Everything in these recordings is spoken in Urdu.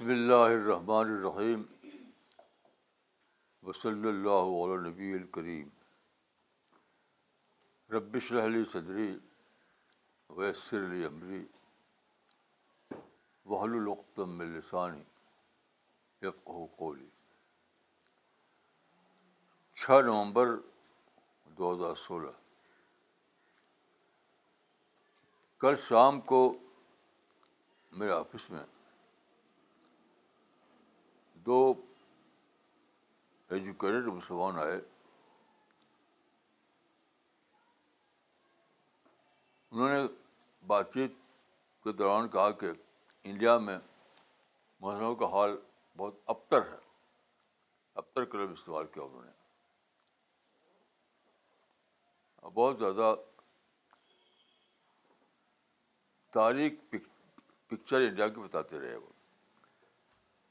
بسم اللہ الرحمن الرحیم وصلی اللہ علیہ نبی الکریم ربش رحلی صدری ویسر علی عمری وحل القتم السانی کولی چھ نومبر دو ہزار سولہ کل شام کو میرے آفس میں دو ایجوکیٹڈ مسلمان آئے انہوں نے بات چیت کے دوران کہا کہ انڈیا میں موسموں کا حال بہت ابتر ہے ابتر قلم استعمال کیا انہوں نے بہت زیادہ تاریخ پکچر انڈیا کی بتاتے رہے وہ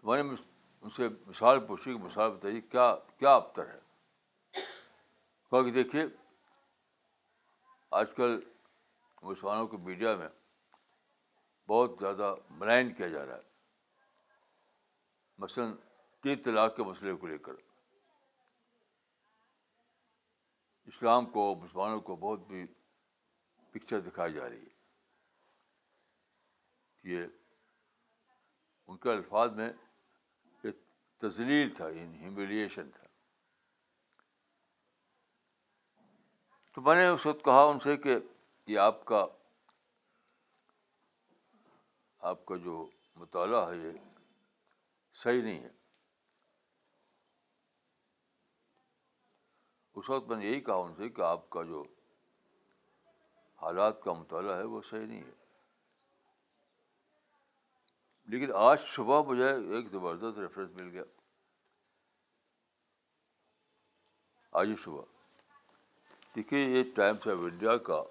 تمہارے ان سے مثال پوچھی کہ مثال بتائیے کیا کیا ابتر ہے کہ دیکھیے آج کل مسلمانوں کے میڈیا میں بہت زیادہ ملائن کیا جا رہا ہے مثلاً تین طلاق کے مسئلے کو لے کر اسلام کو مسلمانوں کو بہت بھی پکچر دکھائی جا رہی ہے یہ ان کے الفاظ میں تزلیل تھا یعنی ہیمیومیلیشن تھا تو میں نے اس وقت کہا ان سے کہ یہ آپ کا آپ کا جو مطالعہ ہے یہ صحیح نہیں ہے اس وقت میں نے یہی کہا ان سے کہ آپ کا جو حالات کا مطالعہ ہے وہ صحیح نہیں ہے لیکن آج صبح مجھے ایک زبردست ریفرنس مل گیا آج صبح دیکھیے یہ ٹائمس آف انڈیا کا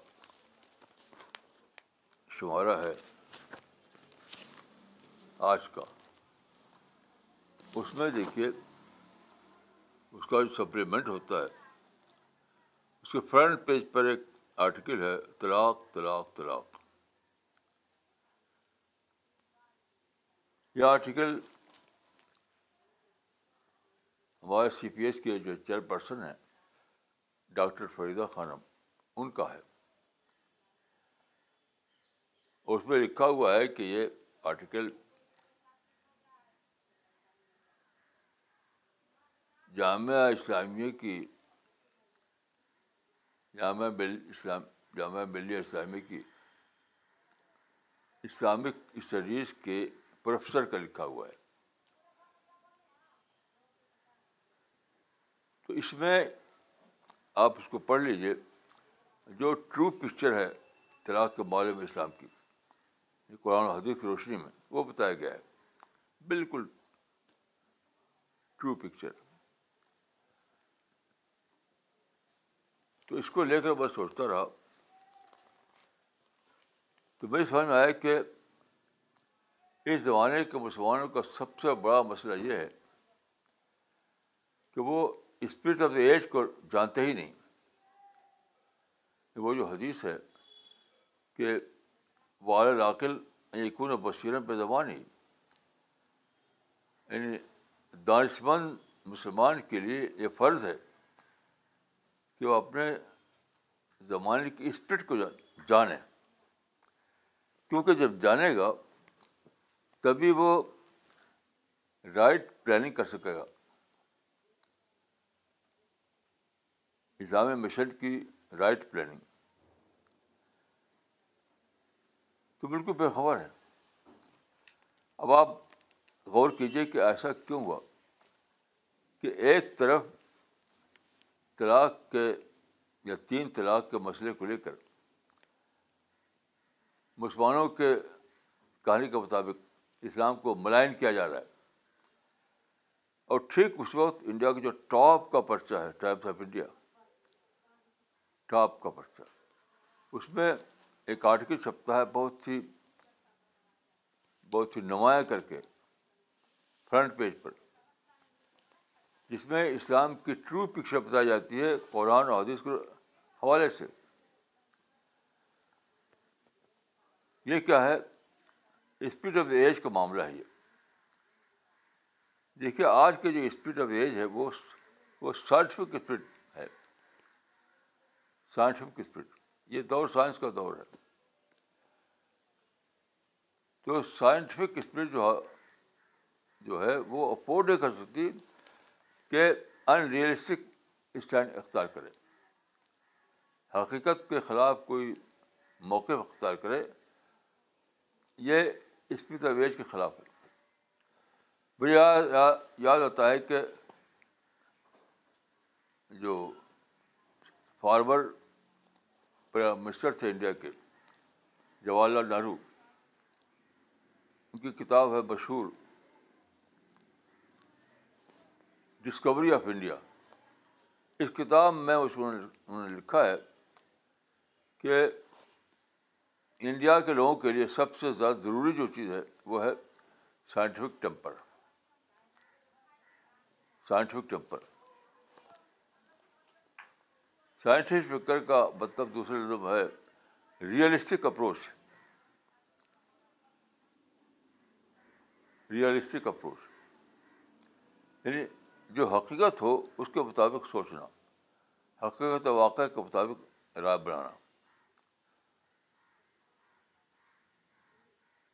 شمارا ہے آج کا اس میں دیکھیے اس کا جو سپلیمنٹ ہوتا ہے اس کے فرنٹ پیج پر ایک آرٹیکل ہے طلاق طلاق طلاق یہ آرٹیکل ہمارے سی پی ایس کے جو چیئر پرسن ہیں ڈاکٹر فریدہ خانم ان کا ہے اس میں لکھا ہوا ہے کہ یہ آرٹیکل جامعہ اسلامیہ کی جامعہ بل اسلام جامعہ ملیہ اسلامیہ کی اسلامک اسٹڈیز کے پروفیسر کا لکھا ہوا ہے تو اس میں آپ اس کو پڑھ لیجیے جو ٹرو پکچر ہے طلاق کے معلوم میں اسلام کی قرآن حدیث کی روشنی میں وہ بتایا گیا ہے بالکل ٹرو پکچر تو اس کو لے کر میں سوچتا رہا تو میری سمجھ میں آیا کہ اس زمانے کے مسلمانوں کا سب سے بڑا مسئلہ یہ ہے کہ وہ اسپرٹ آف دا ایج کو جانتے ہی نہیں وہ جو حدیث ہے کہ وال عاقل یقون بشیرم پہ زبان ہی یعنی دانش مند مسلمان کے لیے یہ فرض ہے کہ وہ اپنے زمانے کی اسپرٹ کو جانے کیونکہ جب جانے گا تبھی وہ رائٹ پلاننگ کر سکے گا نظام مشن کی رائٹ پلاننگ تو بالکل بے خبر ہے اب آپ غور کیجیے کہ ایسا کیوں ہوا کہ ایک طرف طلاق کے یا تین طلاق کے مسئلے کو لے کر مسلمانوں کے کہانی کے مطابق اسلام کو ملائن کیا جا رہا ہے اور ٹھیک اس وقت انڈیا کی جو ٹاپ کا پرچہ ہے ٹائمس آف انڈیا ٹاپ کا پرچہ اس میں ایک آرٹیکل چھپتا ہے بہت ہی بہت ہی نمایاں کر کے فرنٹ پیج پر جس میں اسلام کی ٹرو پکچر بتائی جاتی ہے قرآن اور حدیث کے حوالے سے یہ کیا ہے اسپیڈ آف ایج کا معاملہ ہے یہ دیکھیے آج کے جو اسپیڈ آف ایج ہے وہ وہ سائنٹیفک اسپیڈ ہے سائنٹیفک اسپیڈ یہ دور سائنس کا دور ہے تو سائنٹیفک اسپیڈ جو جو ہے وہ افورڈ نہیں کر سکتی کہ ان ریئلسٹک اسٹینڈ اختیار کرے حقیقت کے خلاف کوئی موقع اختیار کرے یہ اسپیت ویج کے خلاف ہے مجھے یاد یاد ہوتا ہے کہ جو فارمر پرائم منسٹر تھے انڈیا کے جواہر لال نہرو ان کی کتاب ہے مشہور ڈسکوری آف انڈیا اس کتاب میں اس انہوں نے لکھا ہے کہ انڈیا کے لوگوں کے لیے سب سے زیادہ ضروری جو چیز ہے وہ ہے scientific temper scientific temper scientist فکر کا مطلب دوسرے لفظ ہے ریئلسٹک اپروچ ریئلسٹک اپروچ یعنی جو حقیقت ہو اس کے مطابق سوچنا حقیقت واقعہ کے مطابق رائے بنانا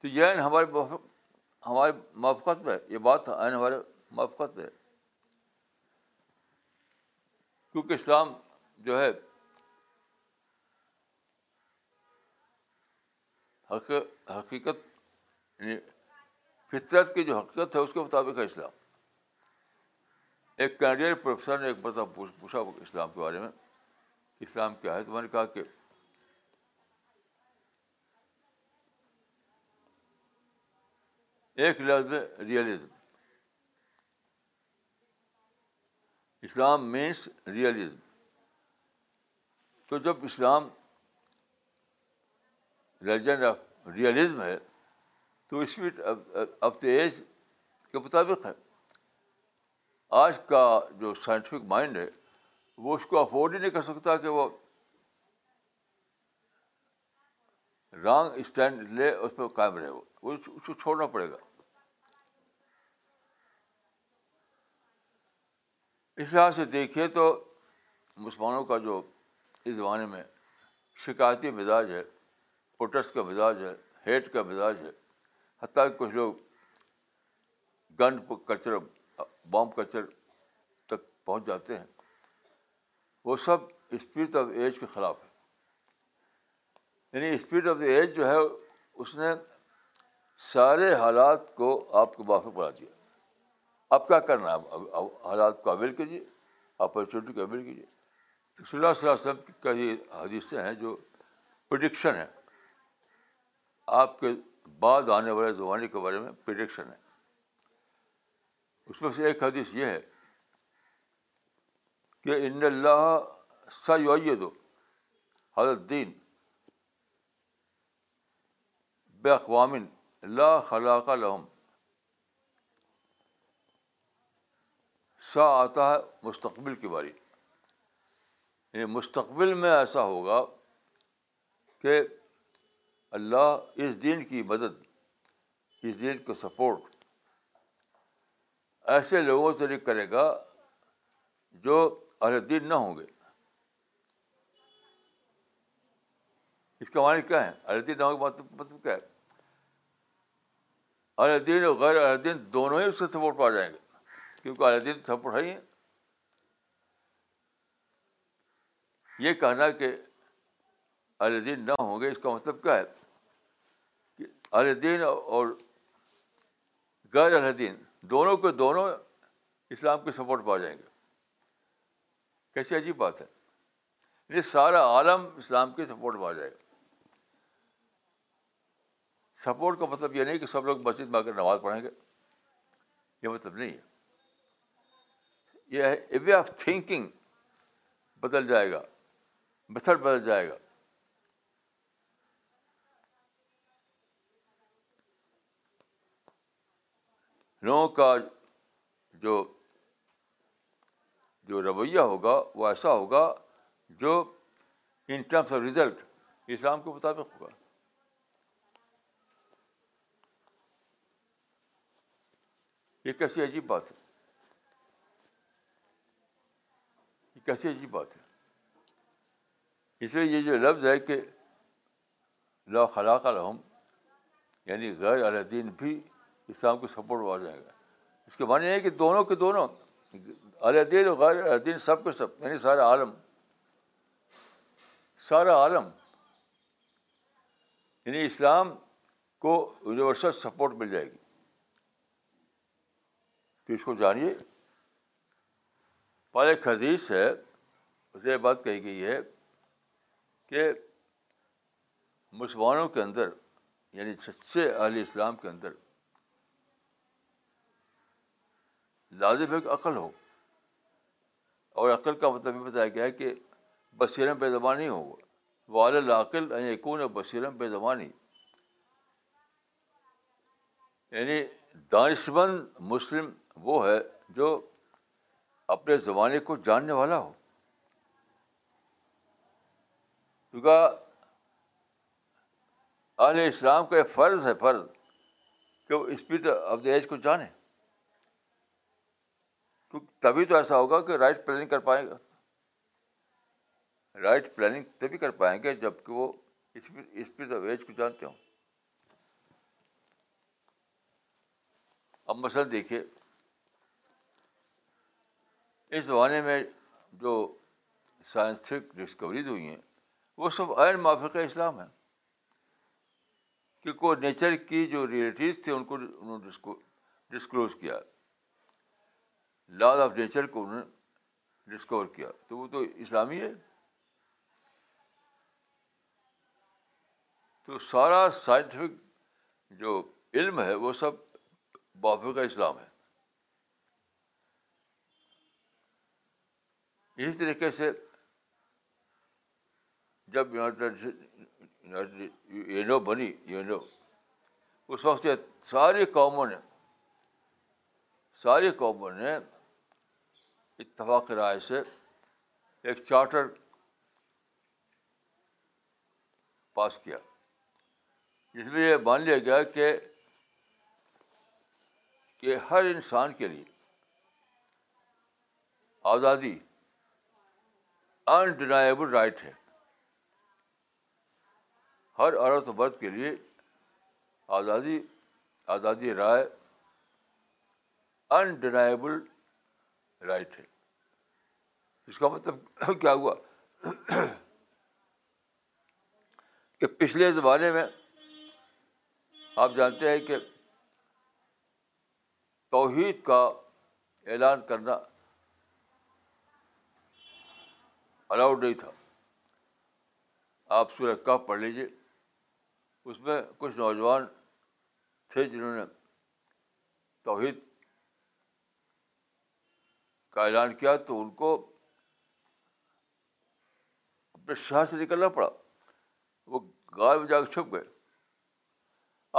تو یہ ع ہمارے ہمارے موفقت میں یہ بات عین ہمارے موفقت میں کیونکہ اسلام جو ہے حقیقت یعنی فطرت کی جو حقیقت ہے اس کے مطابق ہے اسلام ایک کینیڈین پروفیسر نے ایک مرتبہ پوچھا اسلام کے بارے میں اسلام کیا ہے تو میں نے کہا کہ ایک لفظ میں ریئلزم اسلام مینس ریئلزم تو جب اسلام ریلیجن آف ریئلزم ہے تو اس میں اب تیز کے مطابق ہے آج کا جو سائنٹیفک مائنڈ ہے وہ اس کو افورڈ ہی نہیں کر سکتا کہ وہ رانگ اسٹینڈ لے اس پہ قائم رہے وہ اس کو چھوڑنا پڑے گا اس لحاظ سے دیکھیے تو مسلمانوں کا جو اس زمانے میں شکایتی مزاج ہے پوٹس کا مزاج ہے ہیٹ کا مزاج ہے حتیٰ کہ کچھ لوگ گن کچر بام کچر تک پہنچ جاتے ہیں وہ سب اسپرٹ آف ایج کے خلاف ہے یعنی اسپرٹ آف دا ایج جو ہے اس نے سارے حالات کو آپ کے باپ بنا پڑھا دیا اب کیا کرنا ہے حالات کو اویل کیجیے اپرچونیٹی کو اویل کیجیے صلی اللہ صلی وسلم کی کئی حدیثیں ہیں جو پرڈکشن ہیں آپ کے بعد آنے والے زمانے کے بارے میں پرڈکشن ہے اس میں سے ایک حدیث یہ ہے کہ ان اللہ حضرت دین بے اقوامن لا خلاق سا آتا ہے مستقبل کے بارے یعنی مستقبل میں ایسا ہوگا کہ اللہ اس دین کی مدد اس دین کو سپورٹ ایسے لوگوں سے نہیں کرے گا جو اہل دین نہ ہوں گے اس کا معنی کیا ہے اہل دین نہ ہوگا مطلب،, مطلب کیا ہے الدین اور غیر دین دونوں ہی اس کے سپورٹ پا جائیں گے کیونکہ دین سپورٹ ہے ہی ہیں یہ کہنا کہ دین نہ ہوں گے اس کا مطلب کیا ہے کہ عل دین اور غیر دین دونوں کے دونوں اسلام کے سپورٹ پا جائیں گے کیسی عجیب بات ہے یہ یعنی سارا عالم اسلام کے سپورٹ آ جائے گا سپورٹ کا مطلب یہ نہیں کہ سب لوگ مسجد میں آ کر نماز پڑھیں گے یہ مطلب نہیں ہے یہ وے آف تھنکنگ بدل جائے گا میتھڈ بدل جائے گا لوگوں کا جو جو رویہ ہوگا وہ ایسا ہوگا جو ان ٹرمس آف رزلٹ اسلام کے مطابق ہوگا یہ کیسی عجیب بات ہے کیسی عجیب بات ہے اس لیے یہ جو لفظ ہے کہ لا خلاق الحم یعنی غیر الدین بھی اسلام کو سپورٹ ہوا جائے گا اس کے معنی ہے کہ دونوں کے دونوں الدین اور غیر الدین سب کے سب یعنی سارا عالم سارا عالم یعنی اسلام کو یونیورسل سپورٹ مل جائے گی تو اس کو جانیے پہلے حدیث ہے اسے یہ بات کہی گئی ہے کہ مسلمانوں کے اندر یعنی سچے اہل اسلام کے اندر لازم ہے کہ عقل ہو اور عقل کا مطلب یہ بتایا گیا ہے کہ بصیرم بے زبانی ہو یعنی کون بے زبانی یعنی دانشمند مسلم وہ ہے جو اپنے زمانے کو جاننے والا ہو کیونکہ اہل اسلام کا فرض ہے فرض کہ وہ اسپیڈ آف دا ایج کو جانے کیونکہ تبھی تو ایسا ہوگا کہ رائٹ پلاننگ کر پائیں گا رائٹ پلاننگ تبھی کر پائیں گے جب کہ وہ اسپیڈ آف ایج کو جانتے ہوں اب مثلاً دیکھیے اس زمانے میں جو سائنسفک ڈسکوریز ہوئی ہیں وہ سب عین موافق اسلام ہیں کیونکہ نیچر کی جو ریئلٹیز تھے ان کو انہوں نے ڈسکلوز کیا لاز آف نیچر کو انہوں نے ڈسکور کیا تو وہ تو اسلامی ہے تو سارا سائنٹیفک جو علم ہے وہ سب بافق اسلام ہے اسی طریقے سے جب یونو بنی یونو اس وقت ساری قوموں نے ساری قوموں نے اتفاق رائے سے ایک چارٹر پاس کیا جس میں یہ مان لیا گیا کہ کہ ہر انسان کے لیے آزادی انڈینائبل رائٹ ہے ہر عورت و برد کے لیے آزادی آزادی رائے انڈینائبل رائٹ ہے اس کا مطلب کیا ہوا کہ پچھلے زمانے میں آپ جانتے ہیں کہ توحید کا اعلان کرنا الاؤڈ نہیں تھا آپ سورہ سورکا پڑھ لیجیے اس میں کچھ نوجوان تھے جنہوں نے توحید کا اعلان کیا تو ان کو اپنے شہر سے نکلنا پڑا وہ گائے میں جا کے چھپ گئے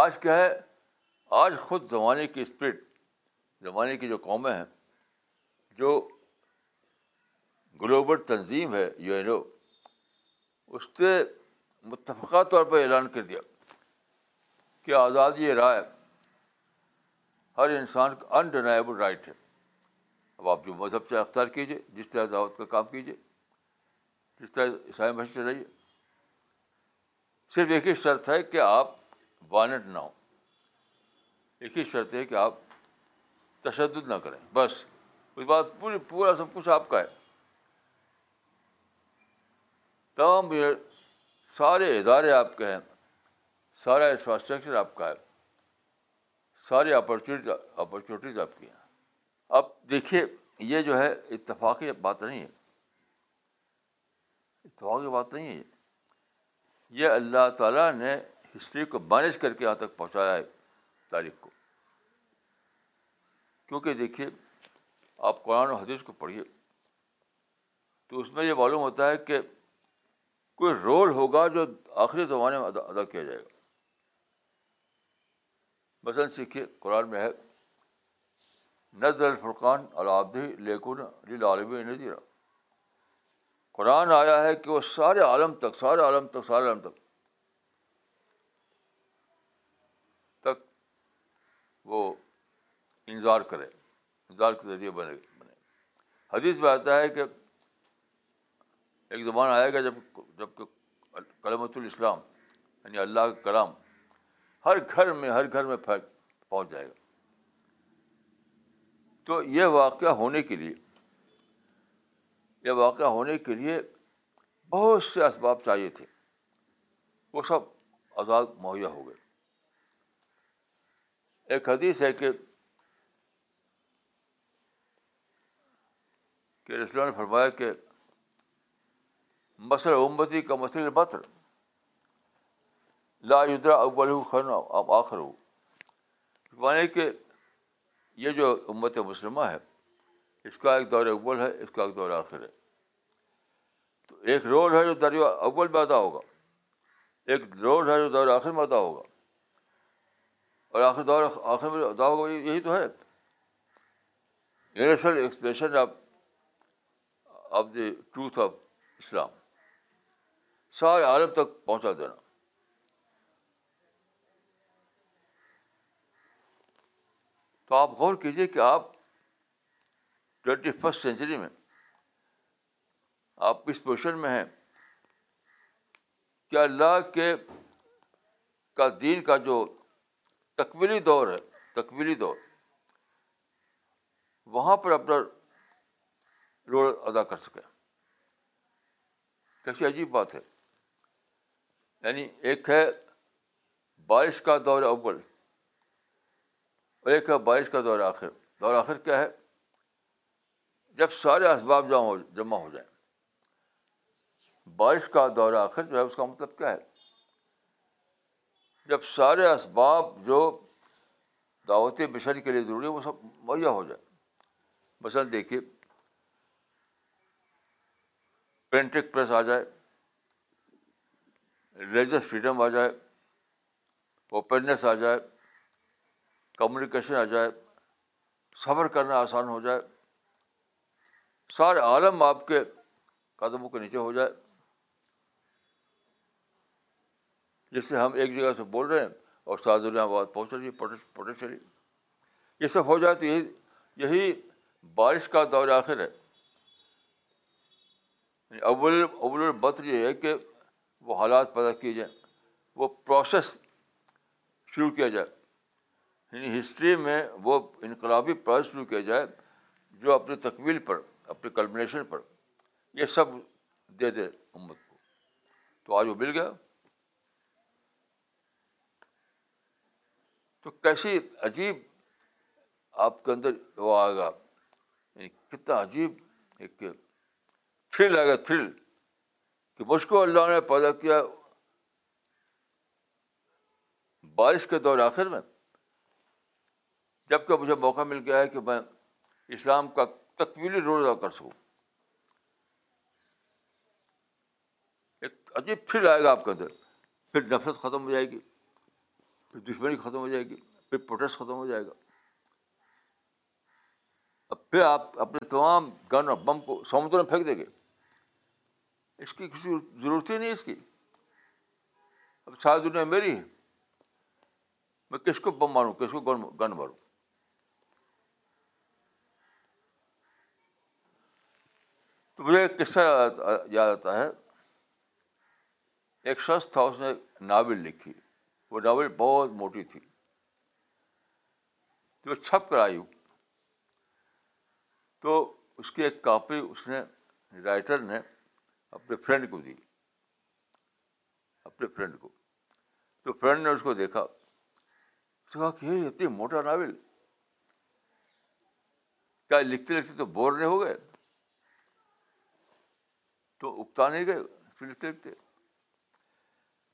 آج کیا ہے آج خود زمانے کی اسپرٹ زمانے کی جو قومیں ہیں جو گلوبل تنظیم ہے یو این او اس نے متفقہ طور پر اعلان کر دیا کہ آزادی رائے ہر انسان کا انڈینائبل رائٹ ہے اب آپ جو مذہب سے اختیار کیجیے جس طرح دعوت کا کام کیجیے جس طرح عیسائی مسجد سے رہیے صرف ایک ہی شرط ہے کہ آپ وانٹ نہ ہوں ایک ہی شرط ہے کہ آپ تشدد نہ کریں بس اس بات پوری پورا سب کچھ آپ کا ہے تمام سارے ادارے آپ کے ہیں سارا انفراسٹرکچر آپ کا ہے ساری اپرچونیٹی اپرچونیٹیز آپ کی ہیں اب دیکھیے یہ جو ہے اتفاقی بات نہیں ہے اتفاقی بات نہیں ہے یہ اللہ تعالیٰ نے ہسٹری کو مینج کر کے یہاں تک پہنچایا ہے تاریخ کو کیونکہ دیکھیے آپ قرآن و حدیث کو پڑھیے تو اس میں یہ معلوم ہوتا ہے کہ کوئی رول ہوگا جو آخری زمانے میں ادا کیا جائے گا مثلاً سیکھیے قرآن میں ہے نظر الفرقان البھی لیکن دیرا قرآن آیا ہے کہ وہ سارے عالم تک سارے عالم تک سارے عالم تک تک وہ انظار کرے انظار کے ذریعے بنے بنے حدیث میں آتا ہے کہ ایک زبان آئے گا جب کہ کلمۃ الاسلام یعنی اللہ کا کلام ہر گھر میں ہر گھر میں پھیل پہنچ جائے گا تو یہ واقعہ ہونے کے لیے یہ واقعہ ہونے کے لیے بہت سے اسباب چاہیے تھے وہ سب آزاد مہیا ہو گئے ایک حدیث ہے کہ کہ رسول نے فرمایا کہ مصر امتی کا مثل بطر مطلب۔ لا یدرا اول خن اب آخر ہو یعنی مانے کہ یہ جو امت مسلمہ ہے اس کا ایک دور اول ہے اس کا ایک دور آخر ہے تو ایک رول ہے جو دریا اول میں ادا ہوگا ایک رول ہے جو دور آخر میں ادا ہوگا اور آخر دور آخر میں ادا ہوگا یہی تو ہے universal expression of of the truth of اسلام سارے عالم تک پہنچا دینا تو آپ غور کیجیے کہ آپ ٹوینٹی فسٹ سینچری میں آپ اس پوزیشن میں ہیں کہ اللہ کے کا دین کا جو تکمیلی دور ہے تکمیلی دور وہاں پر اپنا رول ادا کر سکے کیسی عجیب بات ہے یعنی ایک ہے بارش کا دور اول اور ایک ہے بارش کا دور آخر دور آخر کیا ہے جب سارے اسباب جمع ہو جمع ہو جائیں بارش کا دور آخر جو ہے اس کا مطلب کیا ہے جب سارے اسباب جو دعوت بشن کے لیے ضروری ہے وہ سب مہیا ہو جائے مثلاً دیکھیے پرنٹنگ پریس آ جائے ریلیجس فریڈم آ جائے اوپننیس آ جائے کمیونیکیشن آ جائے سفر کرنا آسان ہو جائے سارے عالم آپ کے قدموں کے نیچے ہو جائے جس سے ہم ایک جگہ سے بول رہے ہیں اور ساتھ دنیا آباد پہنچ رہی پوٹینشلی یہ سب ہو جائے تو یہی یہی بارش کا دور آخر ہے یعنی اول اول ابوالبط یہ ہے کہ وہ حالات پیدا کیے جائیں وہ پروسیس شروع کیا جائے یعنی ہسٹری میں وہ انقلابی پروسیس شروع کیا جائے جو اپنی تکمیل پر اپنے کلمنیشن پر یہ سب دے دے امت کو تو آج وہ مل گیا تو کیسی عجیب آپ کے اندر وہ آئے گا یعنی کتنا عجیب ایک تھرل آئے گا تھرل کہ مجھ کو اللہ نے پیدا کیا بارش کے دور آخر میں جب کہ مجھے موقع مل گیا ہے کہ میں اسلام کا تکویلی رول ادا کر سکوں ایک عجیب پھر آئے گا آپ کے اندر پھر نفرت ختم ہو جائے گی پھر دشمنی ختم ہو جائے گی پھر پروٹیسٹ ختم ہو جائے گا اب پھر آپ اپنے تمام گن اور بم کو سمندر میں پھینک دیں گے اس کی کسی ضرورت ہی نہیں اس کی اب ساری دنیا میری ہے میں کس کو بم ماروں کس کو گن ماروں تو مجھے ایک قصہ یاد آتا ہے ایک شخص تھا اس نے ناول لکھی وہ ناول بہت موٹی تھی جو چھپ کر آئی تو اس کی ایک کاپی اس نے رائٹر نے اپنے فرینڈ کو دی اپنے فرینڈ کو تو فرینڈ نے اس کو دیکھا کہا کہ یہ اتنی موٹا ناول کیا لکھتے لکھتے تو بور نہیں ہو گئے تو اگتا نہیں گئے پھر لکھتے لکھتے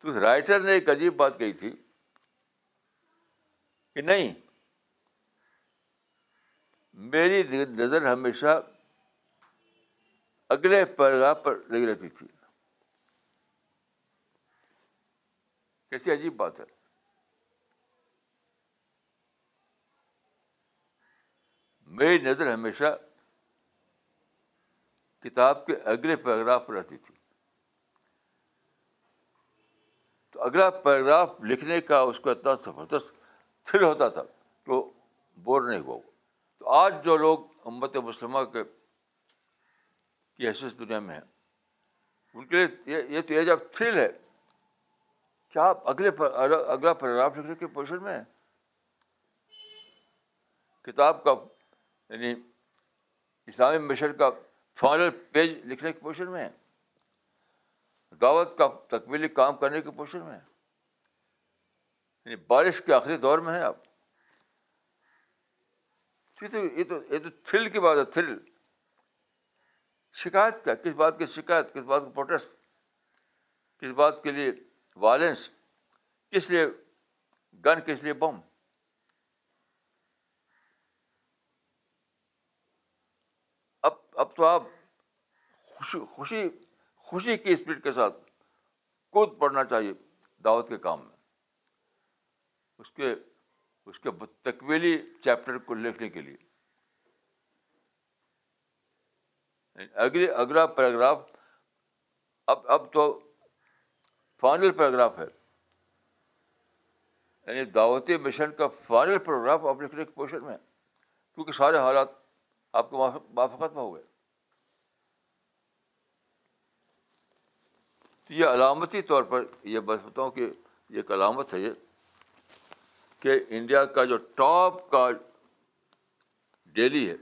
تو اس رائٹر نے ایک عجیب بات کہی تھی کہ نہیں میری نظر ہمیشہ اگلے پیراگراف پر لگی رہتی تھی کیسی عجیب بات ہے میری نظر ہمیشہ کتاب کے اگلے پیراگراف پر رہتی تھی تو اگلا پیراگراف لکھنے کا اس کو اتنا زبردست تھر ہوتا تھا تو بور نہیں ہوا تو آج جو لوگ امت مسلمہ کے کی حیثیت دنیا میں ہے ان کے لیے یہ تو ایج آف تھرل ہے کیا آپ اگلے پر اگلا پیراگراف لکھنے کے پوزیشن میں ہیں کتاب کا یعنی اسلامی مشر کا فائنل پیج لکھنے کے پوزیشن میں ہے دعوت کا تکمیلی کام کرنے کے پوزیشن میں ہے یعنی بارش کے آخری دور میں ہیں آپ یہ تو یہ تو تھرل کی بات ہے تھرل شکایت کا کس بات کی شکایت کس بات کا پروٹیسٹ کس بات کے لیے وائلنس کس لیے گن کس لیے بم اب اب تو آپ خوشی خوشی خوشی کی اسپیڈ کے ساتھ کود پڑنا چاہیے دعوت کے کام میں اس کے اس کے تکویلی چیپٹر کو لکھنے کے لیے اگلے اگلا پیراگراف اب اب تو فائنل پیراگراف ہے یعنی دعوتی مشن کا فائنل پیراگراف آپ لکھنے کے پوزیشن میں کیونکہ سارے حالات آپ کے وافق ختم ہو گئے تو یہ علامتی طور پر یہ بس بتاؤں کہ یہ ایک علامت ہے یہ کہ انڈیا کا جو ٹاپ کا ڈیلی ہے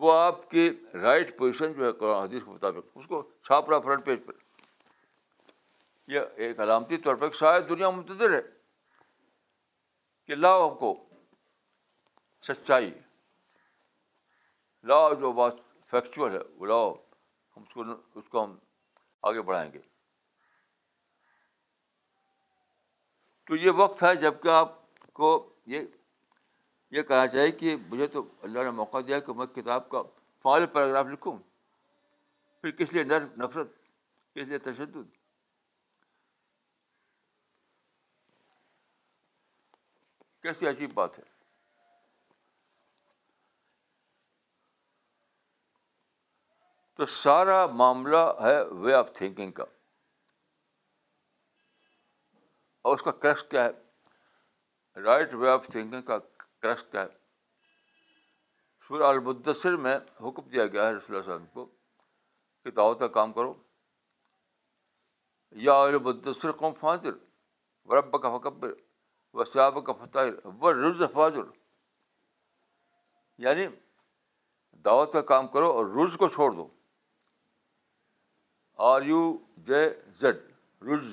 وہ آپ کی رائٹ پوزیشن جو ہے قرآن حدیث کے مطابق اس کو چھاپ رہا فرنٹ پیج پر یہ ایک علامتی طور پر شاید دنیا منتظر ہے کہ لاؤ ہم کو سچائی لاؤ جو بات فیکچوئل ہے وہ لاؤ ہم اس کو اس کو ہم آگے بڑھائیں گے تو یہ وقت ہے جب کہ آپ کو یہ یہ کہنا چاہیے کہ مجھے تو اللہ نے موقع دیا کہ میں کتاب کا فال پیراگراف لکھوں پھر کس لیے نر نفرت کس لیے تشدد کیسی عجیب بات ہے تو سارا معاملہ ہے وے آف تھنکنگ کا اور اس کا کیس کیا ہے رائٹ وے آف تھنکنگ کا کرسٹ ہے سورہ المدثر میں حکم دیا گیا ہے رسول اللہ علیہ کو کہ دعوت کا کام کرو یا المدثر قوم فاضر و رب کا فقبر و سیاب کا فتح و رض فاضر یعنی دعوت کا کام کرو اور رز کو چھوڑ دو آر یو جے زیڈ رز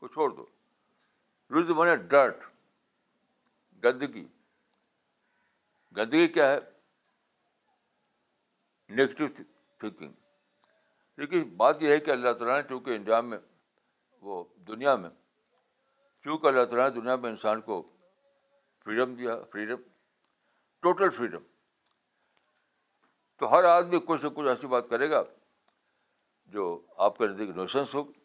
کو چھوڑ دو رز بنے ڈرٹ گندگی گندگی کیا ہے نگیٹو تھینکنگ لیکن بات یہ ہے کہ اللہ تعالیٰ نے چونکہ انڈیا میں وہ دنیا میں چونکہ اللہ تعالیٰ نے دنیا میں انسان کو فریڈم دیا فریڈم ٹوٹل فریڈم تو ہر آدمی کچھ نہ کچھ ایسی بات کرے گا جو آپ کے نزدیک نوشنس ہوگی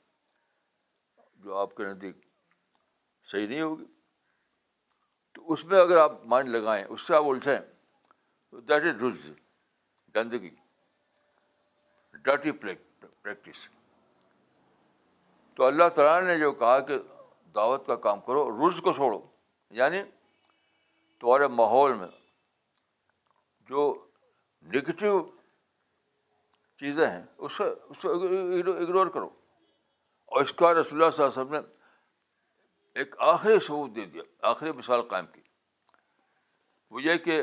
جو آپ کے نزدیک صحیح نہیں ہوگی تو اس میں اگر آپ مائنڈ لگائیں اس سے آپ تو دیٹ از رز گندگی ڈرٹی پریکٹس تو اللہ تعالیٰ نے جو کہا کہ دعوت کا کام کرو رز کو چھوڑو یعنی تمہارے ماحول میں جو نگیٹو چیزیں ہیں اس سے اس کو اگنور کرو اور اس کا رسول اللہ صاحب نے ایک آخری ثبوت دے دیا آخری مثال قائم کی وہ یہ کہ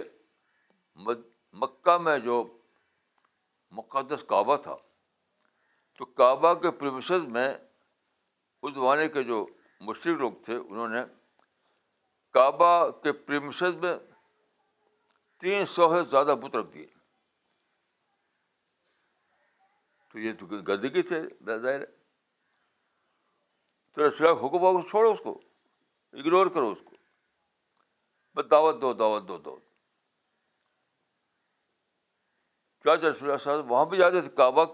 مکہ میں جو مقدس کعبہ تھا تو کعبہ کے پریمیش میں اس زمانے کے جو مشرق لوگ تھے انہوں نے کعبہ کے پریمش میں تین سو سے زیادہ بت رکھ دیے تو یہ تو گندگی تھے ظاہر ہے تو رسول حکم ہو چھوڑو اس کو اگنور کرو اس کو بس دعوت دو دعوت دو دعوت کیا اللہ صاحب وہاں بھی جاتے تھے کعبہ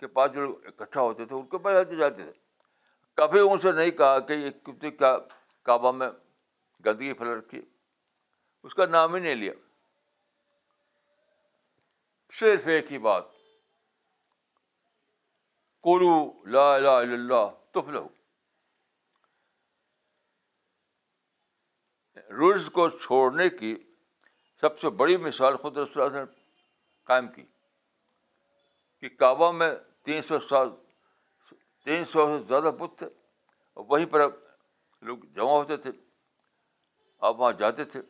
کے پاس جو لوگ اکٹھا ہوتے تھے ان کے پاس جاتے جاتے تھے کبھی ان سے نہیں کہا کہ کیا کعبہ میں گندگی پھیل رکھی اس کا نام ہی نہیں لیا صرف ایک ہی بات کرو لا الہ الا اللہ تف لو رولس کو چھوڑنے کی سب سے بڑی مثال خود رسول نے قائم کی کہ کعبہ میں تین سو سال تین سو سے زیادہ بت تھے اور وہیں پر لوگ جمع ہوتے تھے آپ وہاں جاتے تھے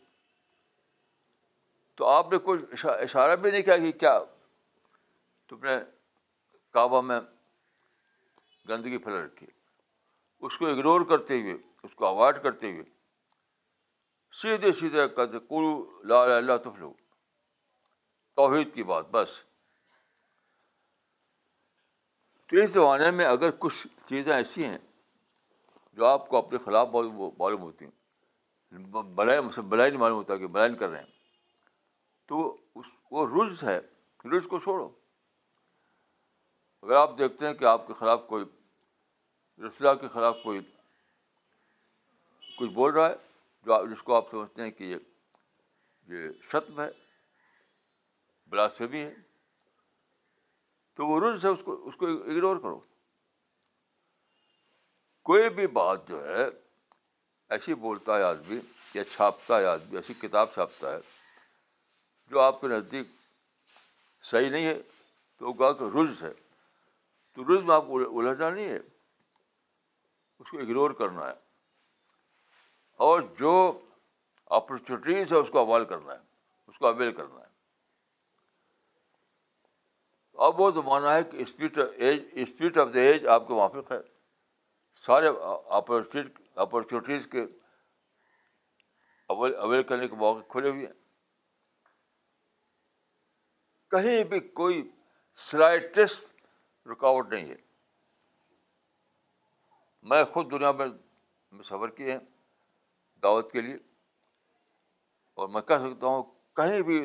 تو آپ نے کوئی اشارہ بھی نہیں کیا کہ کیا تم نے کعبہ میں گندگی پھیلا رکھی ہے اس کو اگنور کرتے ہوئے اس کو اوائڈ کرتے ہوئے سیدھے سیدھے کہتے لا اللہ توحید کی بات بس تو اس زمانے میں اگر کچھ چیزیں ایسی ہیں جو آپ کو اپنے خلاف معلوم ہوتی ہیں بلائی نہیں معلوم ہوتا کہ بلائن کر رہے ہیں تو اس وہ ہے کو چھوڑو اگر آپ دیکھتے ہیں کہ آپ کے خلاف کوئی رسول کے خلاف کوئی کچھ بول رہا ہے جو جس کو آپ سمجھتے ہیں کہ یہ ستم ہے بلاسفمی ہے تو وہ رز ہے اس کو اس کو اگنور کرو کوئی بھی بات جو ہے ایسی بولتا ہے آدمی یا چھاپتا ہے آدمی ایسی کتاب چھاپتا ہے جو آپ کے نزدیک صحیح نہیں ہے تو وہ کہا کہ رز ہے تو رز میں آپ کو الجھنا نہیں ہے اس کو اگنور کرنا ہے اور جو اپرچونیٹیز ہے اس کو اوائل کرنا ہے اس کو اویل کرنا ہے اب وہ زمانہ ہے کہ speed age speed of the age آپ کے وافق ہے سارے اپرچونیٹیز کے اویل کرنے کے موقع کھلے ہوئے ہیں کہیں بھی کوئی سلائیس رکاوٹ نہیں ہے میں خود دنیا میں سفر کیے ہیں دعوت کے لیے اور میں کہہ سکتا ہوں کہیں بھی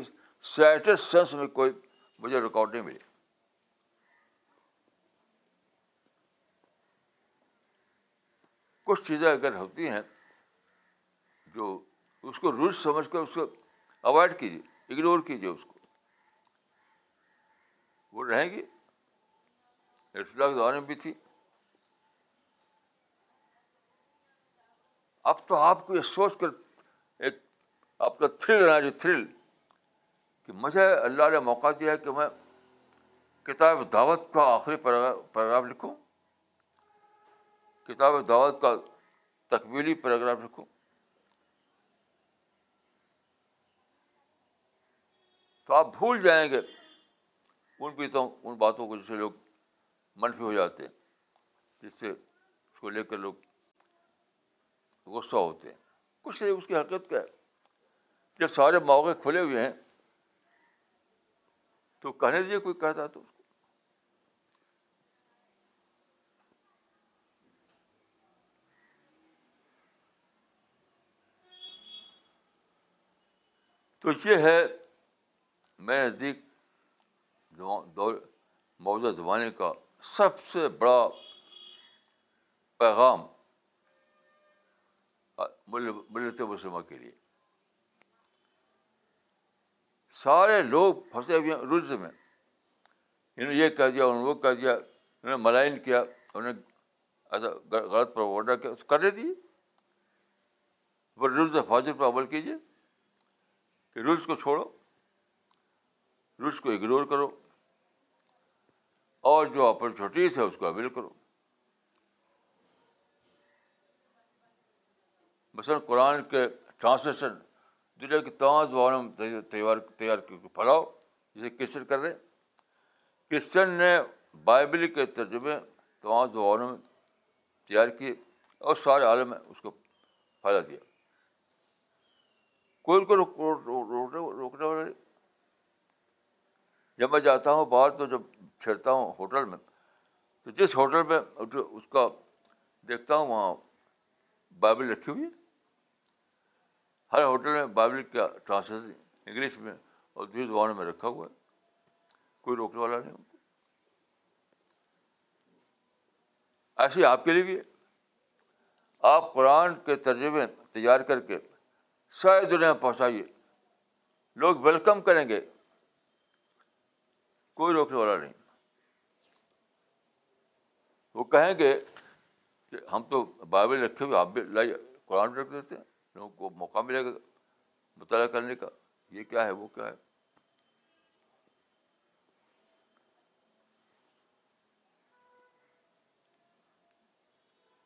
سیٹس سینس میں کوئی مجھے ریکارڈ نہیں ملے کچھ چیزیں اگر ہوتی ہیں جو اس کو روز سمجھ کر اس کو اوائڈ کیجیے اگنور کیجیے اس کو وہ رہیں گی دوران بھی تھی اب تو آپ کو یہ سوچ کر ایک آپ کا تھرل رہا جو تھرل کہ مجھے اللہ نے موقع دیا ہے کہ میں کتاب دعوت کا آخری پیراگراف لکھوں کتاب دعوت کا تکمیلی پیراگراف لکھوں تو آپ بھول جائیں گے ان بیتوں ان باتوں کو جسے لوگ منفی ہو جاتے ہیں جس سے اس کو لے کر لوگ غصہ ہوتے ہیں کچھ نہیں اس کی حرکت کا ہے جب سارے مواقع کھلے ہوئے ہیں تو کہنے دیجیے کوئی کہتا تو اس کو تو یہ ہے میرے نزدیک موجودہ زمانے کا سب سے بڑا پیغام ملت مسلمہ کے لیے سارے لوگ پھنسے ہوئے ہیں رز میں انہوں نے یہ کہہ دیا انہوں نے وہ کہہ دیا انہوں نے ملائن کیا انہوں ایسا غلط پر آڈر کیا اس دیے کرنے رز فاضر پر عمل کیجیے کہ رز کو چھوڑو رز کو اگنور کرو اور جو اپرچونیٹیز ہے اس کو عمل کرو مثلاً قرآن کے ٹرانسلیشن دنیا کی تمام زبانوں میں تیار پھیلاؤ جسے کرسچن کر رہے کرسچن نے بائبل کے ترجمے تمام زبانوں میں تیار کیے اور سارے عالم میں اس کو پھیلا دیا کوئی کو روکنے والا نہیں جب میں جاتا ہوں باہر تو جب چھیڑتا ہوں ہوٹل میں تو جس ہوٹل میں اس کا دیکھتا ہوں وہاں بائبل رکھی ہوئی ہے ہر ہوٹل میں بائبل کا ٹرانسلیشن انگلش میں اور دوسری زبانوں میں رکھا ہوا ہے کوئی روکنے والا نہیں ایسے ہی آپ کے لیے بھی ہے آپ قرآن کے ترجمے تیار کر کے ساری دنیا میں پہنچائیے لوگ ویلکم کریں گے کوئی روکنے والا نہیں وہ کہیں گے کہ ہم تو بائبل رکھے ہوئے آپ بھی لائیے قرآن رکھ دیتے ہیں لوگوں کو موقع ملے گا مطالعہ کرنے کا یہ کیا ہے وہ کیا ہے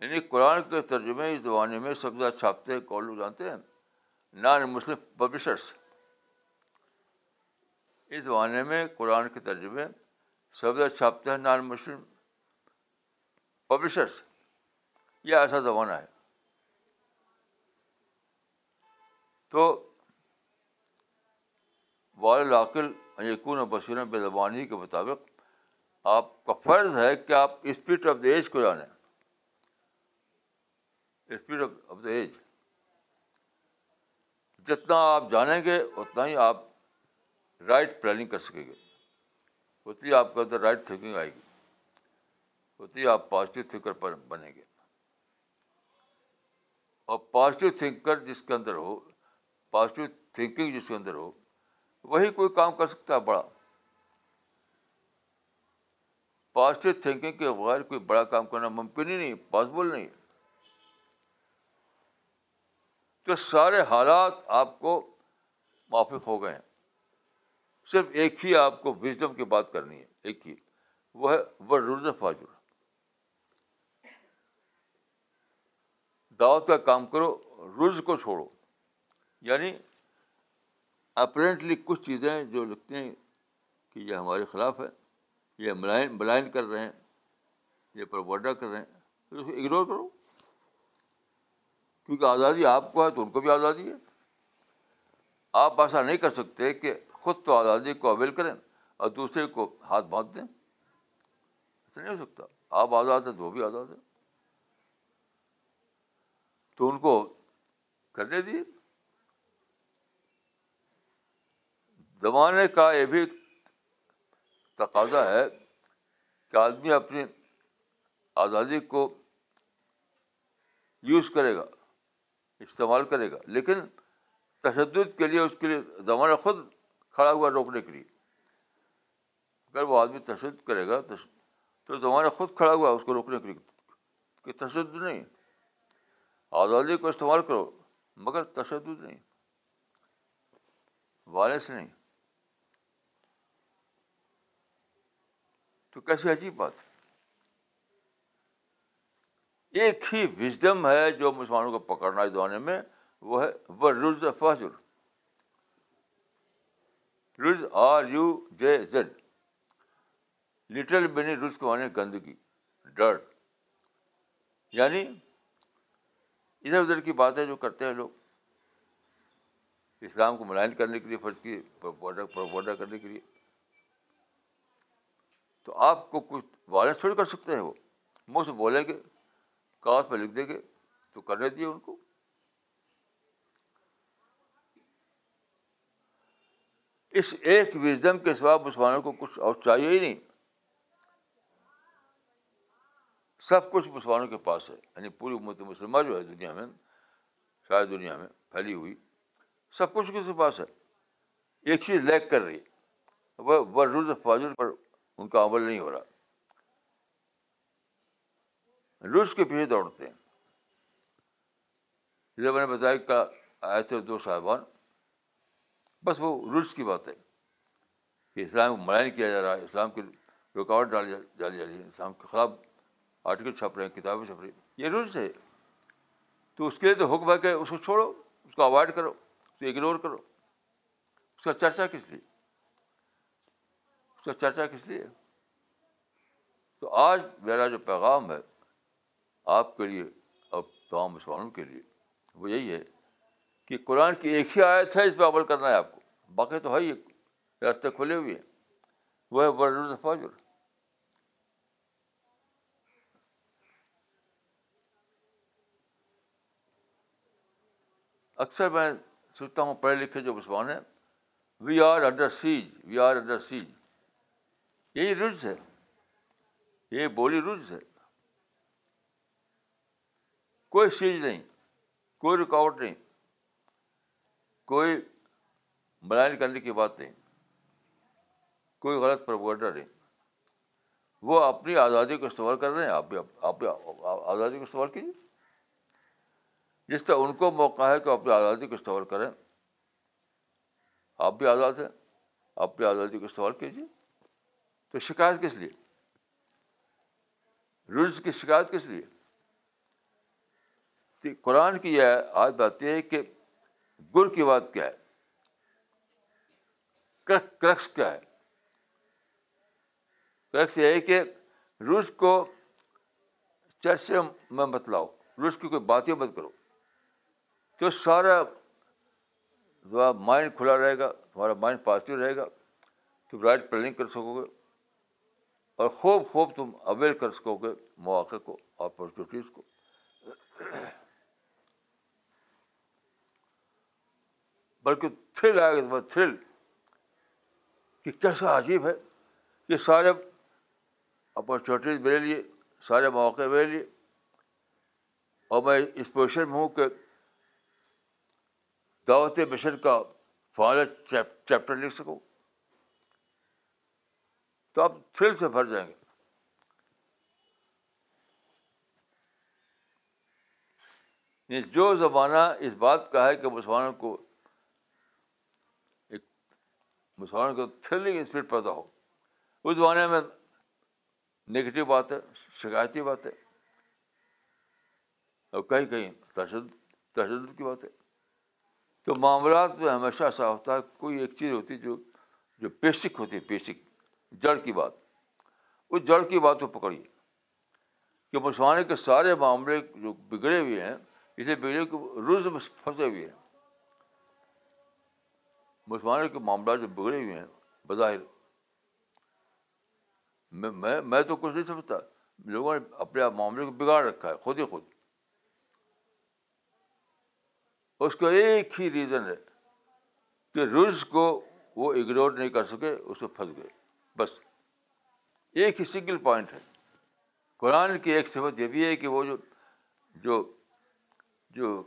یعنی قرآن کے ترجمے اس زمانے میں سب زیادہ چھاپتے ہیں کون لوگ جانتے ہیں نان مسلم پبلشرس اس زمانے میں قرآن کے ترجمے سب سے چھاپتے ہیں نان مسلم پبلشرس یہ ایسا زمانہ ہے تو بالعاقل یقون بصیر بے زبانی کے مطابق آپ کا فرض ہے کہ آپ اسپرٹ آف دا ایج کو جانیں spirit of of the age جتنا آپ جانیں گے اتنا ہی آپ رائٹ پلاننگ کر سکیں گے اتنی آپ کے اندر رائٹ تھنکنگ آئے گی اتنی آپ پازیٹیو تھنکر پر بنیں گے اور پازیٹیو تھنکر جس کے اندر ہو پازیٹیو تھنکنگ جس کے اندر ہو وہی کوئی کام کر سکتا ہے بڑا پازیٹیو تھنکنگ کے بغیر کوئی بڑا کام کرنا ممکن ہی نہیں پاسبل نہیں تو سارے حالات آپ کو موافق ہو گئے ہیں صرف ایک ہی آپ کو وزڈم کی بات کرنی ہے ایک ہی وہ ہے رز فاجر دعوت کا کام کرو رز کو چھوڑو یعنی اپرینٹلی کچھ چیزیں جو لگتی ہیں کہ یہ ہمارے خلاف ہے یہ ملائن کر رہے ہیں یہ پروڈا کر رہے ہیں اس کو اگنور کرو کیونکہ آزادی آپ کو ہے تو ان کو بھی آزادی ہے آپ ایسا نہیں کر سکتے کہ خود تو آزادی کو اویل کریں اور دوسرے کو ہاتھ باندھ دیں ایسا نہیں ہو سکتا آپ آزاد ہیں تو وہ بھی آزاد ہے تو ان کو کرنے دیے زمانے کا یہ بھی تقاضا ہے کہ آدمی اپنی آزادی کو یوز کرے گا استعمال کرے گا لیکن تشدد کے لیے اس کے لیے زمانہ خود کھڑا ہوا روکنے کے لیے اگر وہ آدمی تشدد کرے گا تو زمانہ خود کھڑا ہوا اس کو روکنے کے لیے کہ تشدد نہیں آزادی کو استعمال کرو مگر تشدد نہیں وائلنس نہیں تو کیسی عجیب بات ایک ہی وزڈم ہے جو مسلمانوں کو پکڑنا اس زمانے میں وہ ہے رز رز آر یو جے لٹل کو گندگی ڈر یعنی ادھر ادھر کی باتیں جو کرتے ہیں لوگ اسلام کو ملائن کرنے کے لیے فرض کی پروپوڈا کرنے کے لیے تو آپ کو کچھ وائلنس تھوڑی کر سکتے ہیں وہ منہ سے بولیں گے کاغذ پہ لکھ دیں گے تو کرنے دیے ان کو اس ایک وزڈم کے سوا مسلمانوں کو کچھ اور چاہیے ہی نہیں سب کچھ مسلمانوں کے پاس ہے یعنی پوری امت مسلمہ جو ہے دنیا میں شاید دنیا میں پھیلی ہوئی سب کچھ کس کے پاس ہے ایک چیز لیک کر رہی ہے وہ فاضل پر ان کا عمل نہیں ہو رہا رولس کے پیچھے دوڑتے ہیں میں نے بتایا کہ آئے تھے دو صاحبان بس وہ رولس کی بات ہے کہ اسلام کو ملائن کیا جا رہا ہے اسلام کی رکاوٹ ڈال ڈالی جا رہی ہے اسلام کے خلاف آرٹیکل چھپ رہے ہیں کتابیں چھپ رہی ہیں یہ رولس ہے تو اس کے لیے تو حکم ہے کہ اس کو چھوڑو اس کو اوائڈ کرو اس کو اگنور کرو اس کا چرچا کس لیے اس کا چرچا کس لیے تو آج میرا جو پیغام ہے آپ کے لیے اور تمام مسلمانوں کے لیے وہ یہی ہے کہ قرآن کی ایک ہی آیت ہے اس پہ عمل کرنا ہے آپ کو باقی تو ہے ہی راستے کھلے ہوئے ہیں وہ ہے ورن الفاظ اکثر میں سوچتا ہوں پڑھے لکھے جو مسلمان ہیں we are under siege we are under siege یہی رز ہے یہ بولی رز ہے کوئی چیز نہیں کوئی رکاوٹ نہیں کوئی ملائن کرنے کی بات نہیں کوئی غلط پر نہیں وہ اپنی آزادی کو استعمال کر رہے ہیں آپ بھی آپ آزادی کو استعمال کیجیے جس طرح ان کو موقع ہے کہ اپنی آزادی کو استعمال کریں آپ بھی آزاد ہیں آپ بھی آزادی کو استعمال کیجیے تو شکایت کس لیے رز کی شکایت کس لیے قرآن کی یہ آج بات یہ ہے کہ گر کی بات کیا ہے کرکس کیا ہے کرکس یہ ہے کہ روس کو چرچے میں بتلاؤ روس کی کوئی باتیں مت کرو تو سارا مائنڈ کھلا رہے گا تمہارا مائنڈ پازیٹیو رہے گا تم رائٹ پلاننگ کر سکو گے اور خوب خوب تم اویئر کر سکو گے مواقع کو اپورچونیٹیز کو بلکہ تھرل آئے گا تمہیں تھرل کہ کیسا عجیب ہے یہ سارے اپورچونیٹیز میرے لیے سارے مواقع میرے لیے اور میں اس پوزیشن میں ہوں کہ دعوت مشن کا فائنل چیپٹر لکھ سکوں تو آپ تھرل سے بھر جائیں گے یعنی جو زمانہ اس بات کا ہے کہ مسلمانوں کو ایک مسلمانوں کو تھرلنگ اسپرٹ پیدا ہو اس زمانے میں نگیٹو بات ہے شکایتی بات ہے اور کہیں کہیں تشدد تشدد کی بات ہے تو معاملات میں ہمیشہ ایسا ہوتا ہے کوئی ایک چیز ہوتی ہے جو جو بیسک ہوتی ہے بیسک جڑ کی بات اس جڑ کی بات کو پکڑیے کہ مسلمانوں کے سارے معاملے جو بگڑے ہوئے ہیں اسے بگڑے کے روز میں پھنسے ہوئے ہیں مسلمانوں کے معاملات جو بگڑے ہوئے ہیں بظاہر میں میں تو کچھ نہیں سمجھتا لوگوں نے اپنے آپ معاملے کو بگاڑ رکھا ہے خود ہی خود اس کا ایک ہی ریزن ہے کہ رز کو وہ اگنور نہیں کر سکے اس میں پھنس گئے بس ایک ہی سنگل پوائنٹ ہے قرآن کی ایک صفت یہ بھی ہے کہ وہ جو جو جو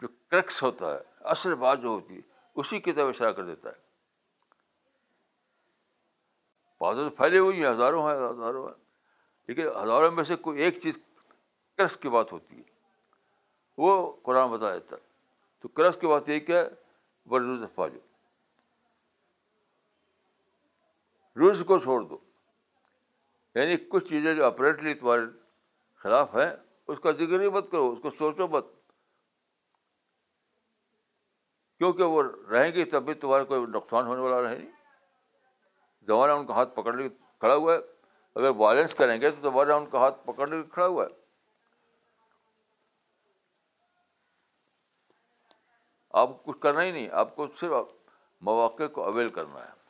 جو کرکس ہوتا ہے اصل بات جو ہوتی ہے اسی کی طرف اشارہ کر دیتا ہے بادل تو پھیلے ہوئی ہیں ہزاروں ہیں ہزاروں ہیں لیکن ہزاروں میں سے کوئی ایک چیز کرس کی بات ہوتی ہے وہ قرآن بتا دیتا ہے تو کرس کی بات یہ کیا ہے ورداجو رولس کو چھوڑ دو یعنی کچھ چیزیں جو اپریٹلی تمہارے خلاف ہیں اس کا ذکر ہی مت کرو اس کو سوچو مت کیونکہ وہ رہیں گی تب بھی تمہارے کوئی نقصان ہونے والا رہے نہیں زمانہ ان کا ہاتھ پکڑ لے کے کھڑا ہوا ہے اگر وائلنس کریں گے تو دوبارہ ان کا ہاتھ پکڑ کے کھڑا ہوا ہے آپ کچھ کرنا ہی نہیں آپ کو صرف مواقع کو اویل کرنا ہے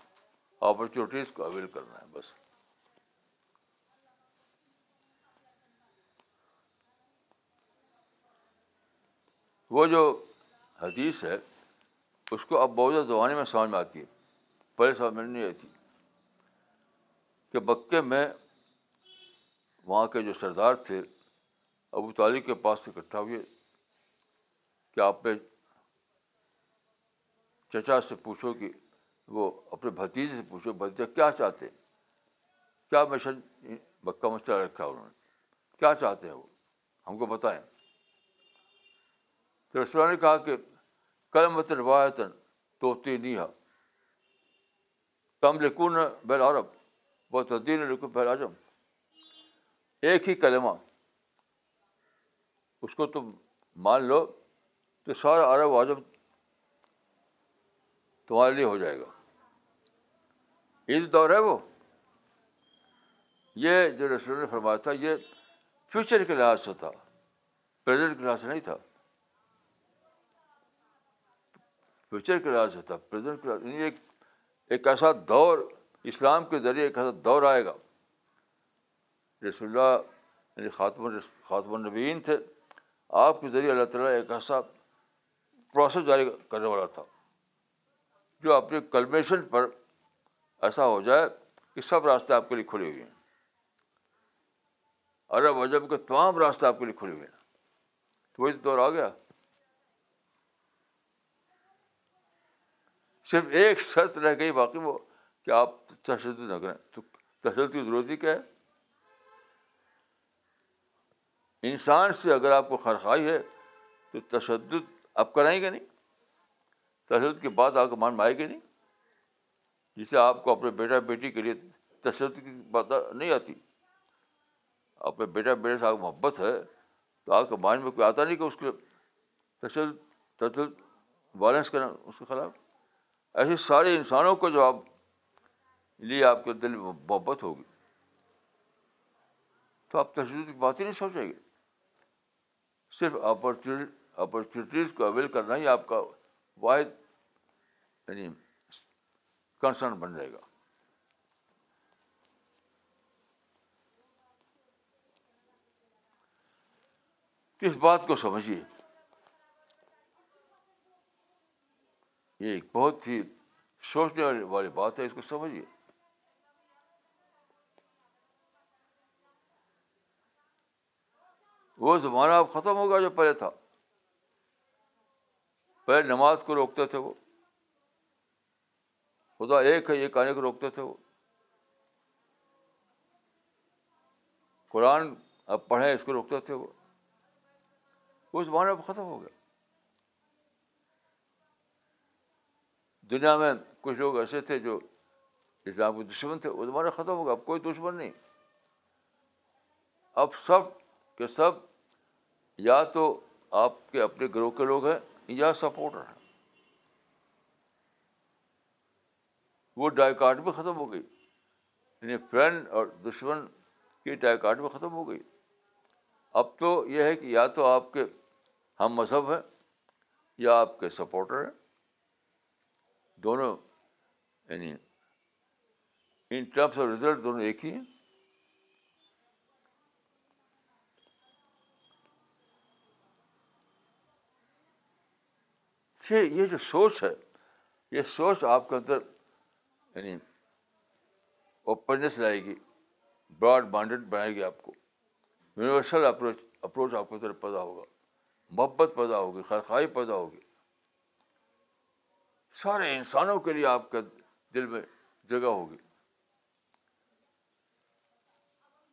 اپرچونیٹیز کو اویل کرنا ہے بس وہ جو حدیث ہے اس کو اب بہت زیادہ زبانیں میں سمجھ میں آتی ہے پہلے سمجھ میں نہیں آتی کہ بکے میں وہاں کے جو سردار تھے ابو طالب کے پاس سے اکٹھا ہوئے کہ آپ پہ چچا سے پوچھو کہ وہ اپنے بھتیجے سے پوچھے بھتیجا کیا چاہتے ہیں کیا مشن مکہ مسئلہ رکھا انہوں نے کیا چاہتے ہیں وہ ہم کو بتائیں تو رسول نے کہا کہ کل مت روایت تو نہیں ہے کم لیکن عرب بہت تجدید لکھن بیل اعظم ایک ہی کلمہ اس کو تم مان لو کہ سارا عرب اعظم تمہارے لیے ہو جائے گا یہ جو دور ہے وہ یہ جو رسول نے فرمایا تھا یہ فیوچر کے لحاظ سے تھا پریزنٹ کے لحاظ سے نہیں تھا فیوچر کے لحاظ سے تھا پریزنٹ کے لحاظ یعنی ایک ایسا دور اسلام کے ذریعے ایک ایسا دور آئے گا رسول اللہ یعنی خاتم خاتم النبین تھے آپ کے ذریعے اللہ تعالیٰ ایک ایسا پروسیس جاری کرنے والا تھا جو اپنے کلمیشن پر ایسا ہو جائے کہ سب راستے آپ کے لیے کھلے ہوئے ہیں عرب عجب کے تمام راستے آپ کے لیے کھلے ہوئے ہیں تو وہی دور آ گیا صرف ایک شرط رہ گئی باقی وہ کہ آپ تشدد نہ کریں تو تشدد کی ضرورت ہی کیا ہے انسان سے اگر آپ کو خرخائی ہے تو تشدد آپ کرائیں گے نہیں تشدد کی بات آپ کے مان میں آئے گی نہیں جسے آپ کو اپنے بیٹا بیٹی کے لیے تشدد کی بات نہیں آتی اپنے بیٹا بیٹے سے آپ محبت ہے تو آپ کے مائنڈ میں کوئی آتا نہیں کہ اس کے تشدد تشدد بیلنس کرنا اس کے خلاف ایسے سارے انسانوں کو جو آپ لیے آپ کے دل میں محبت ہوگی تو آپ تشدد کی بات ہی نہیں سوچیں گے صرف اپرچونیٹی اپرچونیٹیز کو اویل کرنا ہی آپ کا واحد یعنی کنسرن بن جائے گا تو اس بات کو سمجھیے یہ ایک بہت ہی سوچنے والی بات ہے اس کو سمجھیے وہ زمانہ اب ختم ہو گیا جو پہلے تھا پہلے نماز کو روکتے تھے وہ خدا ایک ہے ایک آنے کو روکتے تھے وہ قرآن اب پڑھیں اس کو روکتے تھے وہ اس زمانے اب ختم ہو گیا دنیا میں کچھ لوگ ایسے تھے جو اسلام کے دشمن تھے وہ زمانہ ختم ہو گیا اب کوئی دشمن نہیں اب سب کے سب یا تو آپ کے اپنے گروہ کے لوگ ہیں یا سپورٹر ہیں وہ ڈائی کارڈ بھی ختم ہو گئی یعنی فرینڈ اور دشمن کی ڈائی کارڈ بھی ختم ہو گئی اب تو یہ ہے کہ یا تو آپ کے ہم مذہب ہیں یا آپ کے سپورٹر ہیں دونوں یعنی ان ٹرمس اور ریزلٹ دونوں ایک ہی ہیں اچھا، یہ جو سوچ ہے یہ سوچ آپ کے اندر یعنی اوپننیس لائے گی براڈ مائنڈیڈ بنائے گی آپ کو یونیورسل اپروچ اپروچ آپ کو طرف پیدا ہوگا محبت پیدا ہوگی خرخائی پیدا ہوگی سارے انسانوں کے لیے آپ کا دل میں جگہ ہوگی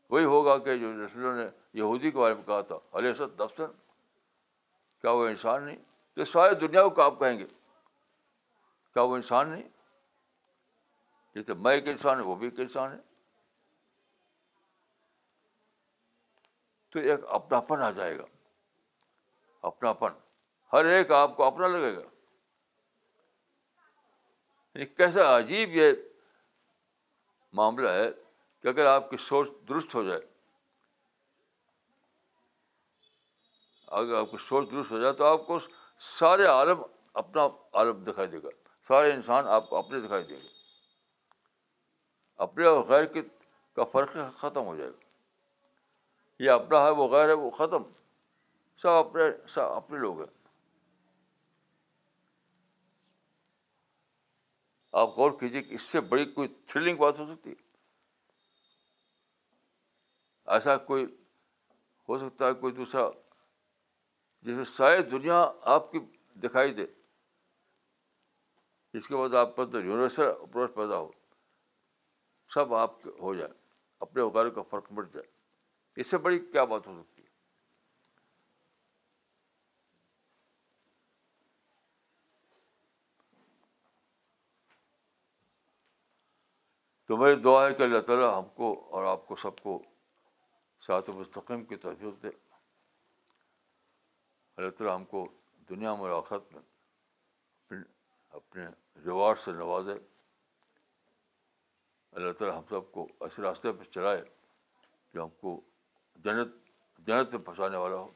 وہی ہوگا کہ جو رسولوں نے یہودی کے بارے میں کہا تھا علیہ سد دفتر کیا وہ انسان نہیں تو سارے دنیا کو آپ کہیں گے کیا وہ انسان نہیں جیسے میں ایک انسان ہے وہ بھی ایک انسان ہے تو ایک اپناپن آ جائے گا اپناپن ہر ایک آپ کو اپنا لگے گا یعنی کیسا عجیب یہ معاملہ ہے کہ اگر آپ کی سوچ درست ہو جائے اگر آپ کی سوچ درست ہو جائے تو آپ کو سارے عالم اپنا عالم دکھائی دے گا سارے انسان آپ کو اپنے دکھائی دیں گے اپنے اور غیر کے کا فرق ختم ہو جائے گا یہ اپنا ہے وہ غیر ہے وہ ختم سب اپنے سب اپنے لوگ ہیں آپ غور کیجیے کہ اس سے بڑی کوئی تھرلنگ بات ہو سکتی ہے ایسا کوئی ہو سکتا ہے کوئی دوسرا جسے ساری دنیا آپ کی دکھائی دے اس کے بعد آپ کا تو یونیورسل اپروچ پیدا ہو سب آپ ہو جائیں اپنے وغیرہ کا فرق مٹ جائے اس سے بڑی کیا بات ہو سکتی ہے تو میری دعا ہے کہ اللہ تعالیٰ ہم کو اور آپ کو سب کو سات مستقیم کی توفیق دے اللہ تعالیٰ ہم کو دنیا میں آخرت میں اپنے ریوارڈ سے نوازے اللہ تعالیٰ ہم سب کو ایسے راستے پہ چلائے جو ہم کو جنت جنت میں پھنسانے والا ہو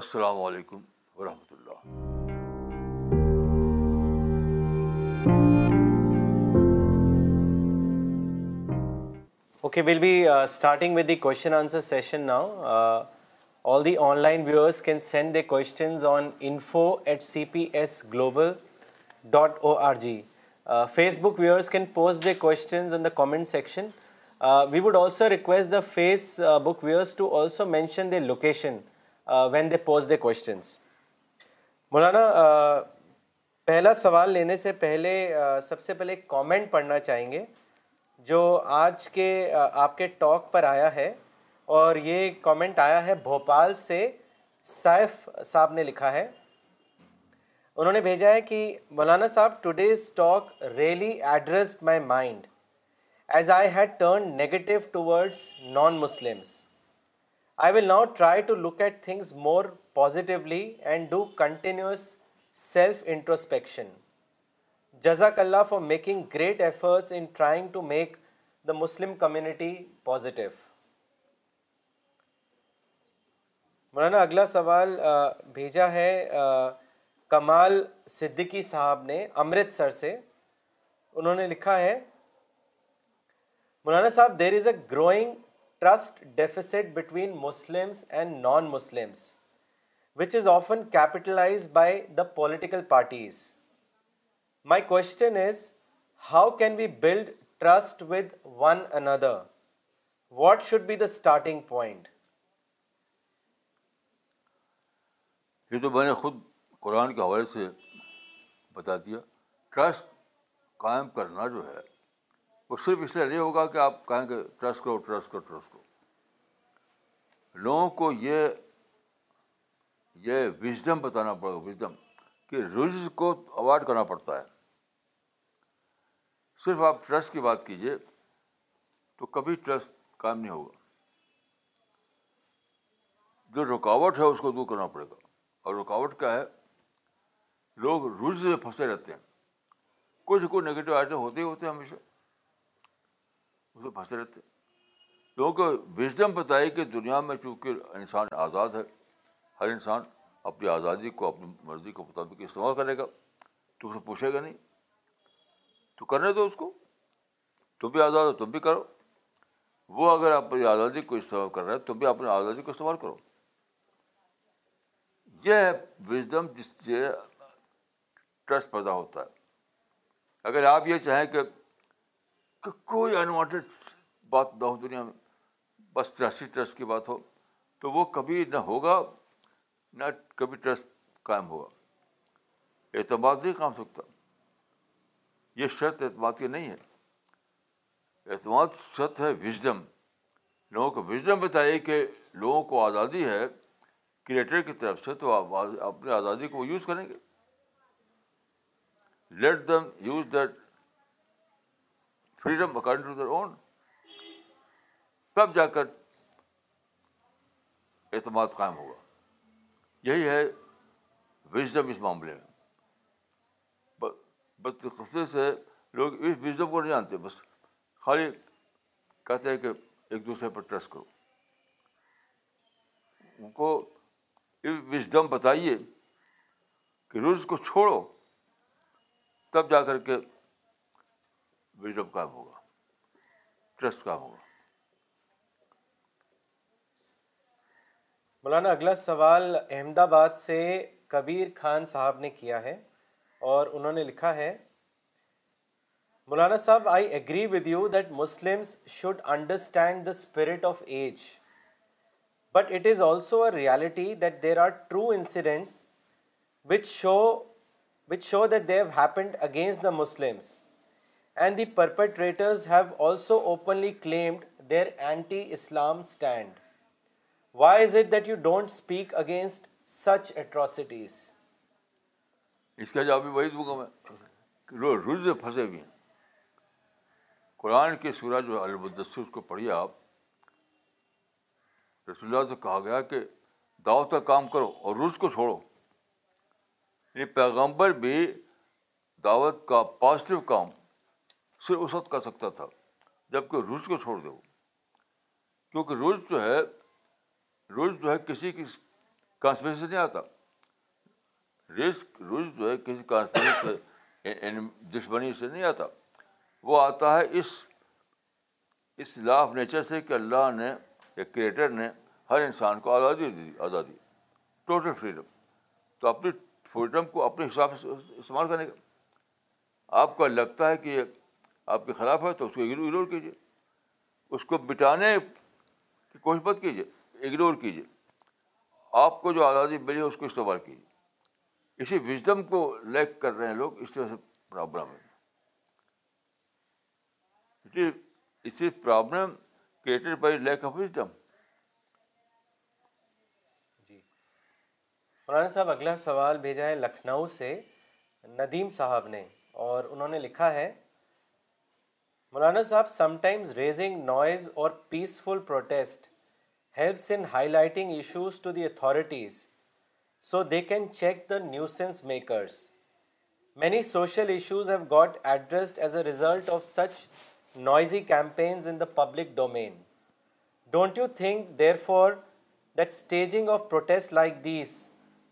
السلام علیکم ورحمۃ اللہ okay will be starting with the question answer session now all the online viewers can send their questions on info at C P S global dot O R G Facebook viewers can post their questions in the comment section we would also request the Facebook viewers to also mention the location when they pose the questions مولانا پہلا سوال لینے سے پہلے سب سے پہلے کامنٹ پڑھنا چاہیں گے جو آج کے آپ کے ٹاک پر آیا ہے اور یہ کامنٹ آیا ہے بھوپال سے سائف صاحب نے لکھا ہے انہوں نے بھیجا ہے کہ مولانا صاحب today's talk really address my mind as I had turn negative towards non Muslims I will now try to look at things more positively and do continuous self introspection جزاک اللہ for making great efforts in trying to make the Muslim community positive مولانا اگلا سوال بھیجا ہے کمال صدیقی صاحب نے امرتسر سے انہوں نے لکھا ہے مولانا صاحب there is a growing trust deficit between Muslims and non Muslims which is often by the political parties my question is how can we build trust with one another what should be the starting point یہ تو میں نے خود قرآن کے حوالے سے بتا دیا ٹرسٹ قائم کرنا جو ہے وہ صرف اس لیے نہیں ہوگا کہ آپ کہیں گے ٹرسٹ کرو ٹرسٹ کرو ٹرسٹ کرو لوگوں کو یہ یہ وزڈم بتانا پڑے گا وزڈم کہ رز کو اوائڈ کرنا پڑتا ہے صرف آپ ٹرسٹ کی بات کیجیے تو کبھی ٹرسٹ قائم نہیں ہوگا جو رکاوٹ ہے اس کو دور کرنا پڑے گا اور رکاوٹ کیا ہے لوگ روز سے پھنسے رہتے ہیں کچھ کوئی نگیٹو آئٹم ہوتے ہی ہوتے ہیں ہمیشہ اس میں پھنسے رہتے ہیں لوگوں کو وزڈم بتائی کہ دنیا میں چونکہ انسان آزاد ہے ہر انسان اپنی آزادی کو اپنی مرضی کو مطابق استعمال کرے گا تو اسے پوچھے گا نہیں تو کرنے دو اس کو تم بھی آزاد ہو تم بھی کرو وہ اگر اپنی آزادی کو استعمال کر رہے ہیں تم بھی اپنی آزادی کو استعمال کرو یہ ہے وزڈم جس سے ٹرسٹ پیدا ہوتا ہے اگر آپ یہ چاہیں کہ کوئی انوانٹیڈ بات نہ ہو دنیا میں بس ہی ٹرسٹ کی بات ہو تو وہ کبھی نہ ہوگا نہ کبھی ٹرسٹ قائم ہوگا اعتماد نہیں کام سکتا یہ شرط اعتماد کی نہیں ہے اعتماد شرط ہے وزڈم لوگوں کو وژڈم بتائیے کہ لوگوں کو آزادی ہے کریٹر کی طرف سے تو آپ اپنی آزادی کو یوز کریں گے let them use that freedom according to their own تب جا کر اعتماد قائم ہوگا یہی ہے وزڈم اس معاملے میں سے لوگ اس وزڈم کو نہیں جانتے بس خالی کہتے ہیں کہ ایک دوسرے پر ٹرسٹ کرو ان کو وزڈم بتائیے کہ رولس کو چھوڑو تب جا کر کے کام کام ہوگا ہوگا ٹرسٹ مولانا اگلا سوال احمد آباد سے کبیر خان صاحب نے کیا ہے اور انہوں نے لکھا ہے مولانا صاحب I agree with you that Muslim should understand the spirit of age but it is also a reality that there are true incidents which show which show that they've happened against Muslims openly claimed their anti Islam stand why is it that you don't speak against such atrocities اس کا جواب وہی دوں گا میں رج پھنسے بھی قرآن کے سورج الدس کو پڑھیے آپ رسول اللہ سے کہا گیا کہ دعوت کا کام کرو اور رز کو چھوڑو یعنی پیغمبر بھی دعوت کا پازیٹیو کام صرف اس وقت کر سکتا تھا جب کہ روز کو چھوڑ دو کیونکہ روز جو ہے روز جو ہے کسی کی کانسپرینسی سے نہیں آتا رسک روز جو ہے کسی کانسپرینس سے یعنی دشمنی سے نہیں آتا وہ آتا ہے اس اس لا آف نیچر سے کہ اللہ نے یا کریٹر نے ہر انسان کو آزادی دی آزادی ٹوٹل فریڈم تو اپنی فریڈم کو اپنے حساب سے استعمال کرنے کا آپ کو لگتا ہے کہ آپ کے خلاف ہے تو اس کو اگنور کیجیے اس کو بٹانے کی کوشش مت کیجیے اگنور کیجیے آپ کو جو آزادی ملی ہے اس کو استعمال کیجیے اسی وزڈم کو لیک کر رہے ہیں لوگ اس طرح سے پرابلم ہے problem created by lack of wisdom مولانا صاحب اگلا سوال بھیجا ہے لکھنؤ سے ندیم صاحب نے اور انہوں نے لکھا ہے مولانا صاحب sometimes raising noise or peaceful protest helps in highlighting issues to the authorities so they can check the nuisance makers many social issues have got addressed as a result of such noisy campaigns in the public domain don't you think therefore staging of protest like this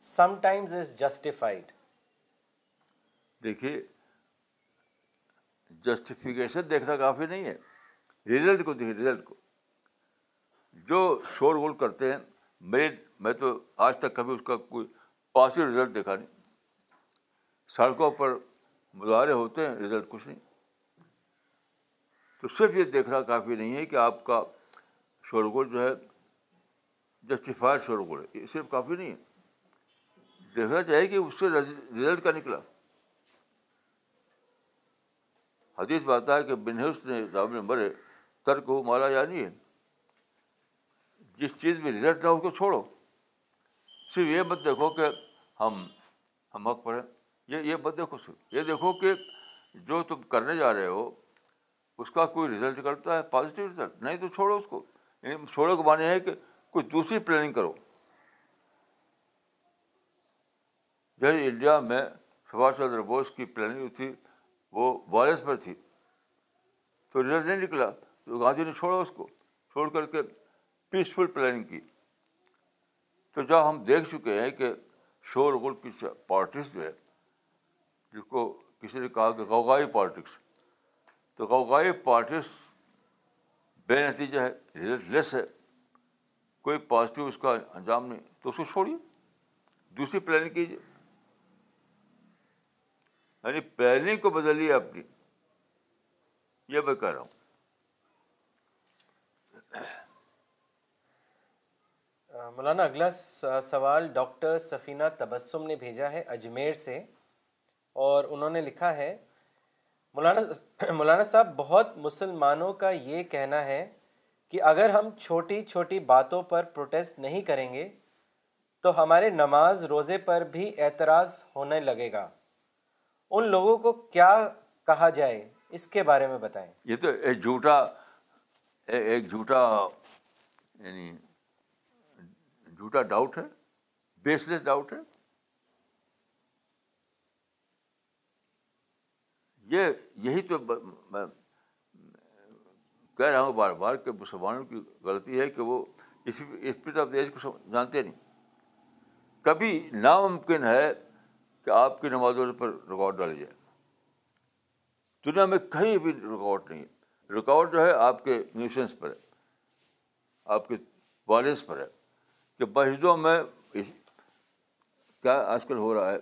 sometimes is justified دیکھیے جسٹیفیکیشن دیکھنا کافی نہیں ہے ریزلٹ کو دیکھیے ریزلٹ کو جو شور غول کرتے ہیں میرے میں تو آج تک کبھی اس کا کوئی پازیٹیو ریزلٹ دیکھا نہیں سڑکوں پر مظاہرے ہوتے ہیں ریزلٹ کچھ نہیں تو صرف یہ دیکھنا کافی نہیں ہے کہ آپ کا شور گول جو ہے جسٹیفائڈ شور ہے یہ صرف کافی نہیں ہے دیکھنا چاہیے کہ اس سے رزلٹ کا نکلا حدیث بات ہے کہ بنحس نے رام نے مرے ترک ہو مالا یعنی جس چیز میں رزلٹ نہ ہو اس کو چھوڑو صرف یہ مت دیکھو کہ ہم ہم وقت ہیں یہ یہ مت دیکھو صرف یہ دیکھو کہ جو تم کرنے جا رہے ہو اس کا کوئی رزلٹ کرتا ہے پازیٹیو رزلٹ نہیں تو چھوڑو اس کو یعنی چھوڑو کے معنی ہے کہ کوئی دوسری پلاننگ کرو جیسے انڈیا میں سبھاش چندر بوس کی پلاننگ تھی وہ وائرس پر تھی تو رزلٹ نہیں نکلا تو گاندھی نے چھوڑا اس کو چھوڑ کر کے پیسفل پلاننگ کی تو جب ہم دیکھ چکے ہیں کہ شور غل کی پارٹیز جو ہے جس کو کسی نے کہا کہ غوغائی پالٹکس تو غوغائی پارٹیز بے نتیجہ ہے رزلٹ لیس ہے کوئی پازیٹیو اس کا انجام نہیں تو اس کو چھوڑیے دوسری پلاننگ کیجیے یعنی پہلی کو بدلیے اپنی یہ میں کہہ رہا ہوں مولانا اگلا سوال ڈاکٹر سفینہ تبسم نے بھیجا ہے اجمیر سے اور انہوں نے لکھا ہے مولانا مولانا صاحب بہت مسلمانوں کا یہ کہنا ہے کہ اگر ہم چھوٹی چھوٹی باتوں پر پروٹیسٹ نہیں کریں گے تو ہمارے نماز روزے پر بھی اعتراض ہونے لگے گا ان لوگوں کو کیا کہا جائے اس کے بارے میں بتائیں یہ تو ایک جھوٹا ایک جھوٹا یعنی جھوٹا ڈاؤٹ ہے بیس لیس ڈاؤٹ ہے یہ یہی تو میں کہہ رہا ہوں بار بار کہ مسلمانوں کی غلطی ہے کہ وہ اسپرٹ آف دیش کو جانتے نہیں کبھی ناممکن ہے کہ آپ کی نمازوں پر رکاوٹ ڈالی جائے دنیا میں کہیں بھی رکاوٹ نہیں ہے رکاوٹ جو ہے آپ کے نیوشنس پر ہے آپ کے والنس پر ہے کہ مسجدوں میں کیا آج کل ہو رہا ہے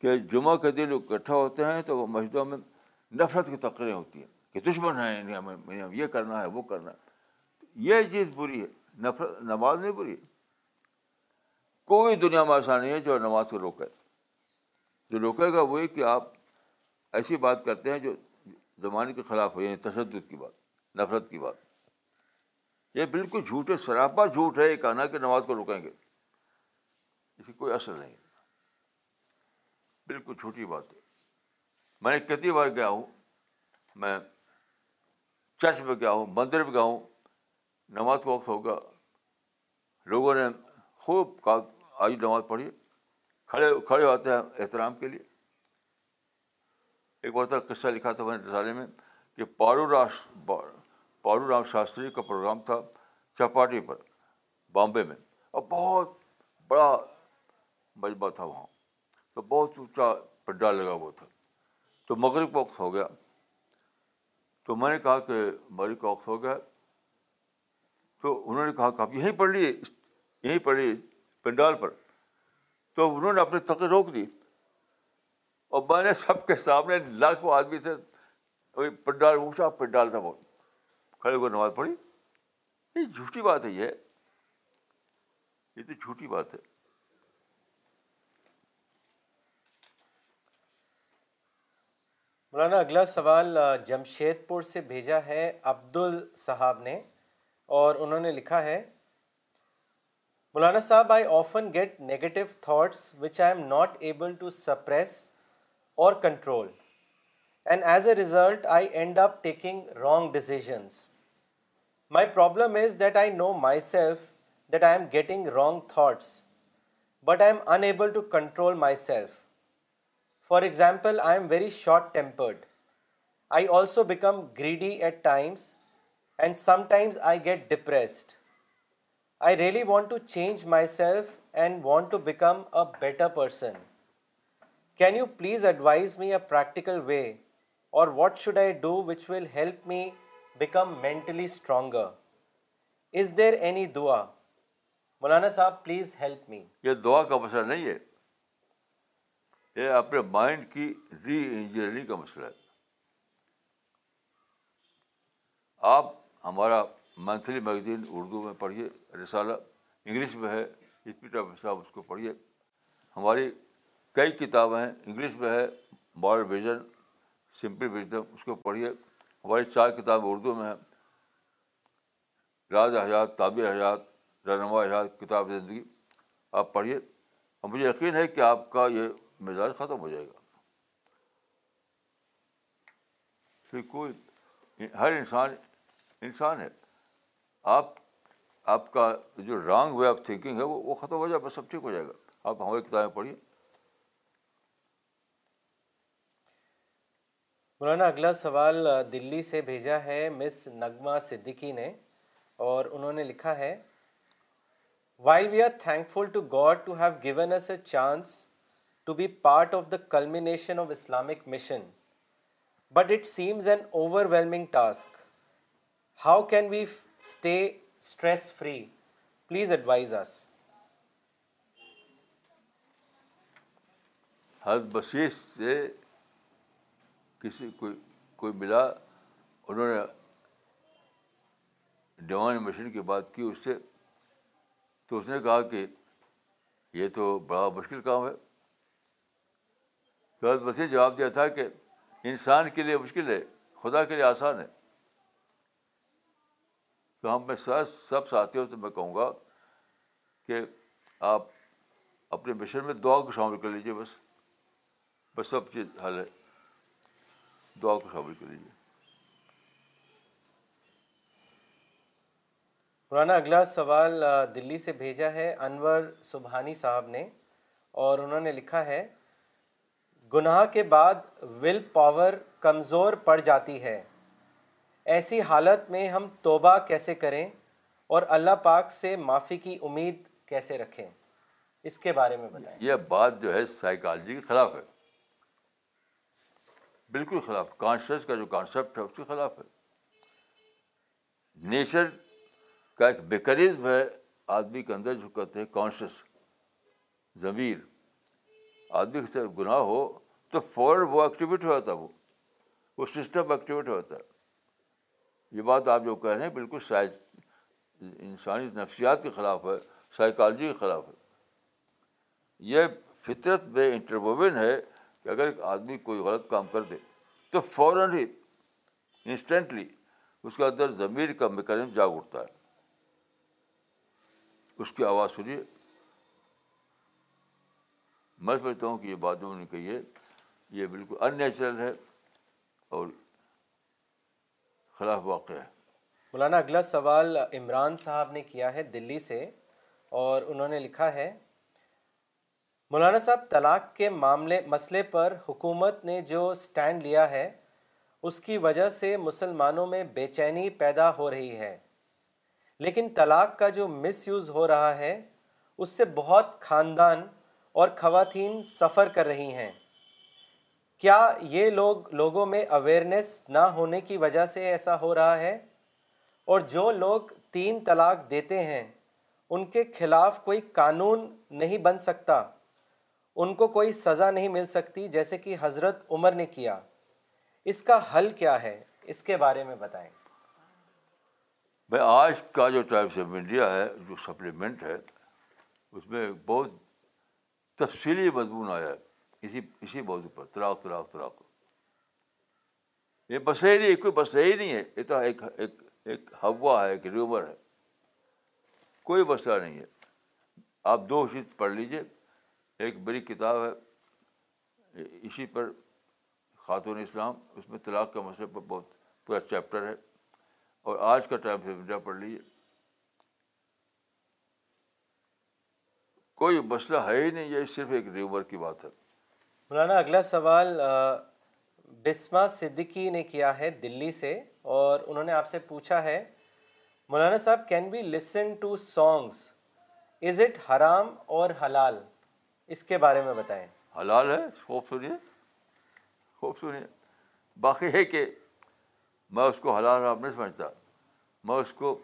کہ جمعہ کے دن اکٹھا ہوتے ہیں تو وہ مسجدوں میں نفرت کی تقریریں ہوتی ہیں کہ دشمن ہیں انڈیا یعنی یعنی یہ کرنا ہے وہ کرنا ہے یہ چیز بری ہے نفرت نماز نہیں بری ہے کوئی دنیا میں ایسا نہیں ہے جو نماز کو روکے جو روکے گا وہی کہ آپ ایسی بات کرتے ہیں جو زمانے کے خلاف ہو یعنی تشدد کی بات نفرت کی بات یہ بالکل جھوٹ ہے سراپا جھوٹ ہے یہ کہنا کہ نماز کو روکیں گے اس کی کوئی اثر نہیں بالکل جھوٹی بات ہے میں نے کتنی بار گیا ہوں میں چرچ میں گیا ہوں مندر میں گیا ہوں نماز کا وقت ہوگا لوگوں نے خوب آج نماز پڑھی کھڑے کھڑے ہوتے ہیں احترام کے لیے ایک بار تک قصہ لکھا تھا میں نے رسالے میں کہ پارو راس پارو رام شاستری کا پروگرام تھا چپاٹی پر بامبے میں اور بہت بڑا مجمع تھا وہاں تو بہت اونچا پنڈال لگا ہوا تھا تو مغرب وقت ہو گیا تو میں نے کہا کہ مغرب وقت ہو گیا تو انہوں نے کہا کہ آپ یہیں پڑھ لیے یہیں پڑھ لیے پنڈال پر تو انہوں نے اپنی تقریر روک دی اور میں نے سب کے سامنے لاکھوں آدمی تھے اونچا پنڈال تھا وہ کھڑے ہوئے نماز پڑھی یہ جھوٹی بات ہے یہ تو جھوٹی بات ہے مولانا اگلا سوال جمشید پور سے بھیجا ہے عبد صاحب نے اور انہوں نے لکھا ہے Maulana Sahab, I often get negative thoughts which I am not able to suppress or control, and as a result I end up taking wrong decisions. My problem is that I know myself that I am getting wrong thoughts, but I am unable to control myself. For example, I am very short-tempered. I also become greedy at times, and sometimes I get depressed. I really want to change myself and want to become a better person can you please advise me a practical way or what should I do which will help me become mentally stronger is there any دعا مولانا صاحب پلیز ہیلپ می یہ دعا کا مسئلہ نہیں ہے یہ اپنے مائنڈ کی ری انجینئرنگ کا مسئلہ ہے آپ ہمارا منتھلی میگزین اردو میں پڑھیے رسالہ انگلش میں ہے اسپیٹ آف حساب اس کو پڑھیے ہماری کئی کتابیں ہیں انگلش میں ہے مارل ویژن سمپل ویژن اس کو پڑھیے ہماری چار کتابیں اردو میں ہیں راز حیات تعبیر حیات رہنما حیات کتاب زندگی آپ پڑھیے اور مجھے یقین ہے کہ آپ کا یہ مزاج ختم ہو جائے گا کوئی ہر انسان انسان ہے آپ آپ کا جو رانگ وے آف تھنکنگ ہے وہ, وہ ختم ہو جائے بس سب ٹھیک ہو جائے گا آپ ہماری کتابیں پڑھیے مولانا اگلا سوال دلی سے بھیجا ہے مس نغمہ صدیقی نے اور انہوں نے لکھا ہے while we are thankful to God to have given us a chance to be part of the culmination of Islamic mission but it seems an overwhelming task how can we please advise حضرت بشیر سے کسی کو کوئی ملا انہوں نے ڈیوان مشین کی بات کی اس سے تو اس نے کہا کہ یہ تو بڑا مشکل کام ہے تو حضرت بشیر جواب دیا تھا کہ انسان کے لیے مشکل ہے خدا کے لیے آسان ہے تو ہم میں سر سب ساتھیوں سے میں کہوں گا کہ آپ اپنے مشن میں دعا کو شامل کر لیجیے بس بس سب چیز حل ہے دعا کو شامل کر لیجیے پرانا اگلا سوال دلی سے بھیجا ہے انور سبحانی صاحب نے اور انہوں نے لکھا ہے گناہ کے بعد ول پاور کمزور پڑ جاتی ہے ایسی حالت میں ہم توبہ کیسے کریں اور اللہ پاک سے معافی کی امید کیسے رکھیں اس کے بارے میں بتائیں یہ بات جو ہے سائیکالوجی کے خلاف ہے بالکل خلاف کانشیس کا جو کانسیپٹ ہے اس کے خلاف ہے نیچر کا ایک بےقرض ہے آدمی کے اندر جو کہتے ہیں کانشیس ضمیر آدمی گناہ ہو تو فوراً وہ ایکٹیویٹ ہو جاتا ہے وہ وہ سسٹم ایکٹیویٹ ہو جاتا ہے یہ بات آپ جو کہہ رہے ہیں بالکل سائز انسانی نفسیات کے خلاف ہے سائیکالوجی کے خلاف ہے یہ فطرت میں انٹرووین ہے کہ اگر ایک آدمی کوئی غلط کام کر دے تو فوراً ہی انسٹنٹلی اس کے اندر ضمیر کا میکنزم جاگ اٹھتا ہے اس کی آواز سنیے میں سمجھتا ہوں کہ یہ بات جو کہی ہے یہ بالکل ان نیچرل ہے اور خلاف واقع ہے مولانا اگلا سوال عمران صاحب نے کیا ہے دلی سے اور انہوں نے لکھا ہے مولانا صاحب طلاق کے معاملے مسئلے پر حکومت نے جو سٹینڈ لیا ہے اس کی وجہ سے مسلمانوں میں بے چینی پیدا ہو رہی ہے لیکن طلاق کا جو مس یوز ہو رہا ہے اس سے بہت خاندان اور خواتین سفر کر رہی ہیں کیا یہ لوگ لوگوں میں اویئرنیس نہ ہونے کی وجہ سے ایسا ہو رہا ہے اور جو لوگ تین طلاق دیتے ہیں ان کے خلاف کوئی قانون نہیں بن سکتا ان کو کوئی سزا نہیں مل سکتی جیسے کہ حضرت عمر نے کیا اس کا حل کیا ہے اس کے بارے میں بتائیں بھائی آج کا جو ٹائمس آف انڈیا ہے جو سپلیمنٹ ہے اس میں بہت تفصیلی مضمون آیا ہے اسی اسی موضوع پر طلاق طلاق طلاق یہ مسئلہ ہی نہیں کوئی مسئلہ ہی نہیں ہے یہ تو ایک ایک ہوا ہے ایک ریومر ہے کوئی مسئلہ نہیں ہے آپ دو چیز پڑھ لیجیے ایک بڑی کتاب ہے اسی پر خاتون اسلام اس میں طلاق کے مسئلہ پر بہت پورا چیپٹر ہے اور آج کا ٹائم پھر انڈیا پڑھ لیجیے کوئی مسئلہ ہے ہی نہیں یہ صرف ایک ریومر کی بات ہے مولانا اگلا سوال بسما صدیقی نے کیا ہے دلی سے اور انہوں نے آپ سے پوچھا ہے مولانا صاحب can be listen to songs is it حرام اور حلال اس کے بارے میں بتائیں حلال ہے خوب سنیے خوب سنیے باقی ہے کہ میں اس کو حلال حرام نہیں سمجھتا میں اس کو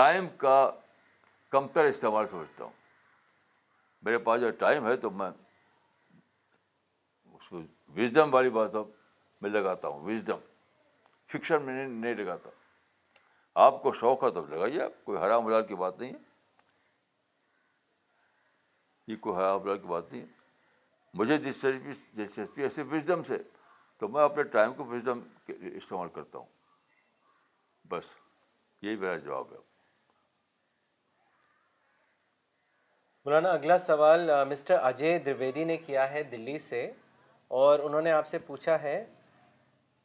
ٹائم کا کمتر استعمال سمجھتا ہوں میرے پاس جو ٹائم ہے تو میں وزڈم والی بات اب میں لگاتا ہوں وزڈم فکشن میں نہیں نہیں لگاتا آپ کو شوق ہے تو لگائیے آپ کوئی حرام کی بات نہیں ہے یہ کوئی حرام کی بات نہیں ہے مجھے دلچسپی دلچسپی ایسے وزڈم سے تو میں اپنے ٹائم کو وزڈم استعمال کرتا ہوں بس یہی میرا جواب ہے مولانا اگلا سوال مسٹر اجے درویدی نے کیا ہے دلی سے اور انہوں نے آپ سے پوچھا ہے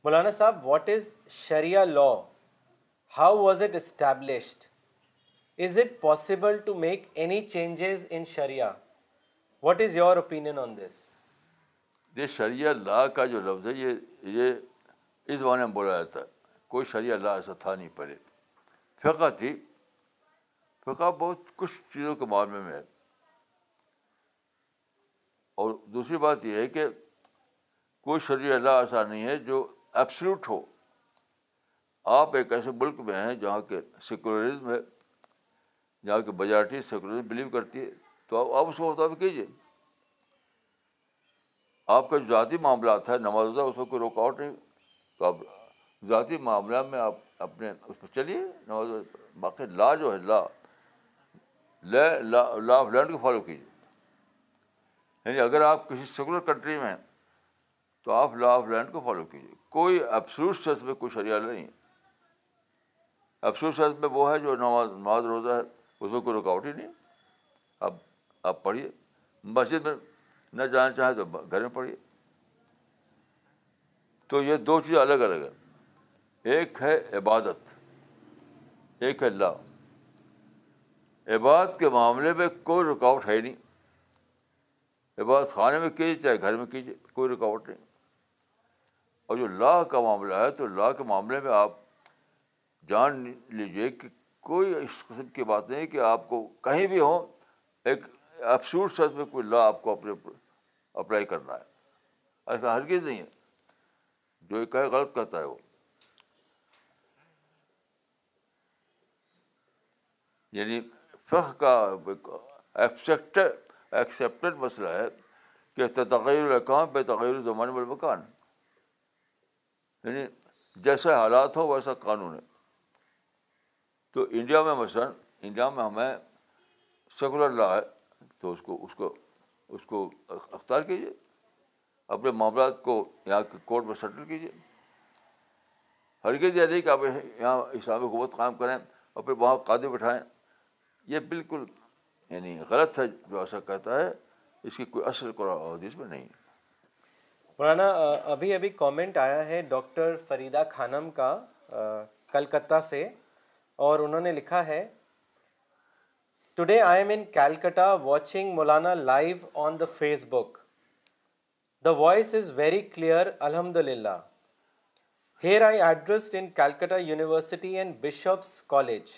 مولانا صاحب what is sharia law how was it established is it possible to make any changes in sharia law کا جو لفظ ہے یہ یہ اس زمانے میں بولا جاتا ہے کوئی شریعہ لا ایسا تھا نہیں پڑے فقہ تھی فقہ بہت کچھ چیزوں کے معاملے میں ہے اور دوسری بات یہ ہے کہ کوئی شرع اللہ ایسا نہیں ہے جو ایپسلوٹ ہو آپ ایک ایسے ملک میں ہیں جہاں کے سیکولرزم ہے جہاں کی میجارٹی سیکولرزم بلیو کرتی ہے تو آپ آپ اس کو مطابق کیجیے آپ کا جو ذاتی معاملات ہے نماز ادہ اس کو رکاوٹ نہیں تو آپ ذاتی معاملہ میں آپ اپنے اس پہ چلیے نماز باقی لا جو ہے لا لے لا لا آف لینڈ کو فالو کیجیے یعنی اگر آپ کسی سیکولر کنٹری میں ہیں تو آپ لا آف لینڈ کو فالو کیجیے کوئی افسوس شخص میں کوئی شریعہ نہیں ہے افسوس شخص میں وہ ہے جو نماز نماز روزہ ہے اس میں کوئی رکاوٹ ہی نہیں اب آپ پڑھیے مسجد میں نہ جانا چاہیں تو گھر میں پڑھیے تو یہ دو چیزیں الگ الگ ہیں ایک ہے عبادت ایک ہے لا عبادت کے معاملے میں کوئی رکاوٹ ہے ہی نہیں عبادت خانے میں کیجیے چاہے گھر میں کیجیے کوئی رکاوٹ نہیں اور جو لا کا معاملہ ہے تو لا کے معاملے میں آپ جان لیجیے کہ کوئی اس قسم کی بات نہیں کہ آپ کو کہیں بھی ہوں ایک افسوس میں کوئی لا آپ کو اپنے اپلائی کرنا ہے ایسا ہرگیز نہیں ہے جو کہے غلط کہتا ہے وہ یعنی فخ کا ایکسیپٹیڈ مسئلہ ہے کہ تغیر الاقام بے تغیر زمان والمکان یعنی جیسے حالات ہو ویسا قانون ہے تو انڈیا میں مثلاً انڈیا میں ہمیں سیکولر لا ہے تو اس کو اس کو اس کو اختیار کیجیے اپنے معاملات کو یہاں کے کورٹ میں سیٹل کیجیے ہرگز یہ نہیں کہ آپ یہاں اسلامی حکومت قائم کریں اور پھر وہاں قادے بٹھائیں یہ بالکل یعنی غلط ہے جو ایسا کہتا ہے اس کی کوئی اصل قرآن حدیث میں نہیں ہے مولانا ابھی ابھی کامنٹ آیا ہے ڈاکٹر فریدہ خانم کا کلکتہ سے اور انہوں نے لکھا ہے today I am in Calcutta watching Maulana live on the Facebook the voice is very clear الحمد للہ here I addressed in Calcutta university and Bishop's college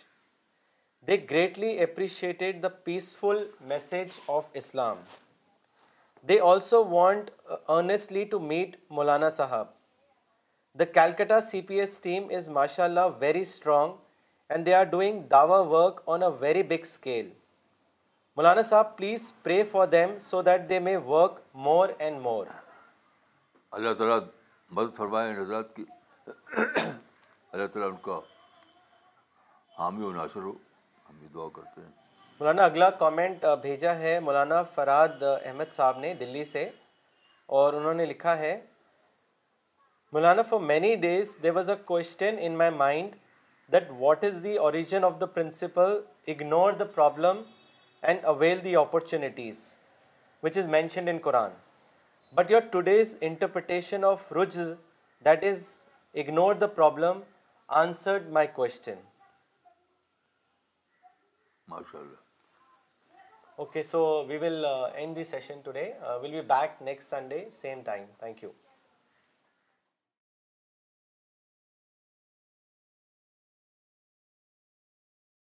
they greatly appreciated the peaceful message of Islam they also want earnestly to meet Maulana Sahib the Calcutta C P S team is ماشاء اللہ very strong and they are doing Dawa work on a very big scale مولانا صاحب please pray for them so that they may work more and more اللہ تعالیٰ مدد فرمائے کی اللہ تعالیٰ ان کا حامی و ناصر ہو ہم یہ دعا کرتے ہیں مولانا اگلا کامنٹ بھیجا ہے مولانا فراد احمد صاحب نے دلی سے اور انہوں نے لکھا ہے مولانا for many days there was a question in my mind that what is the origin of the principle ignore the problem and avail the opportunities which is mentioned in Quran but your today's interpretation of ridge that is ignore the problem answered my question ماشاء اللہ Okay, so we will uh, end the session today. Uh, we'll be back next Sunday, same time. Thank you.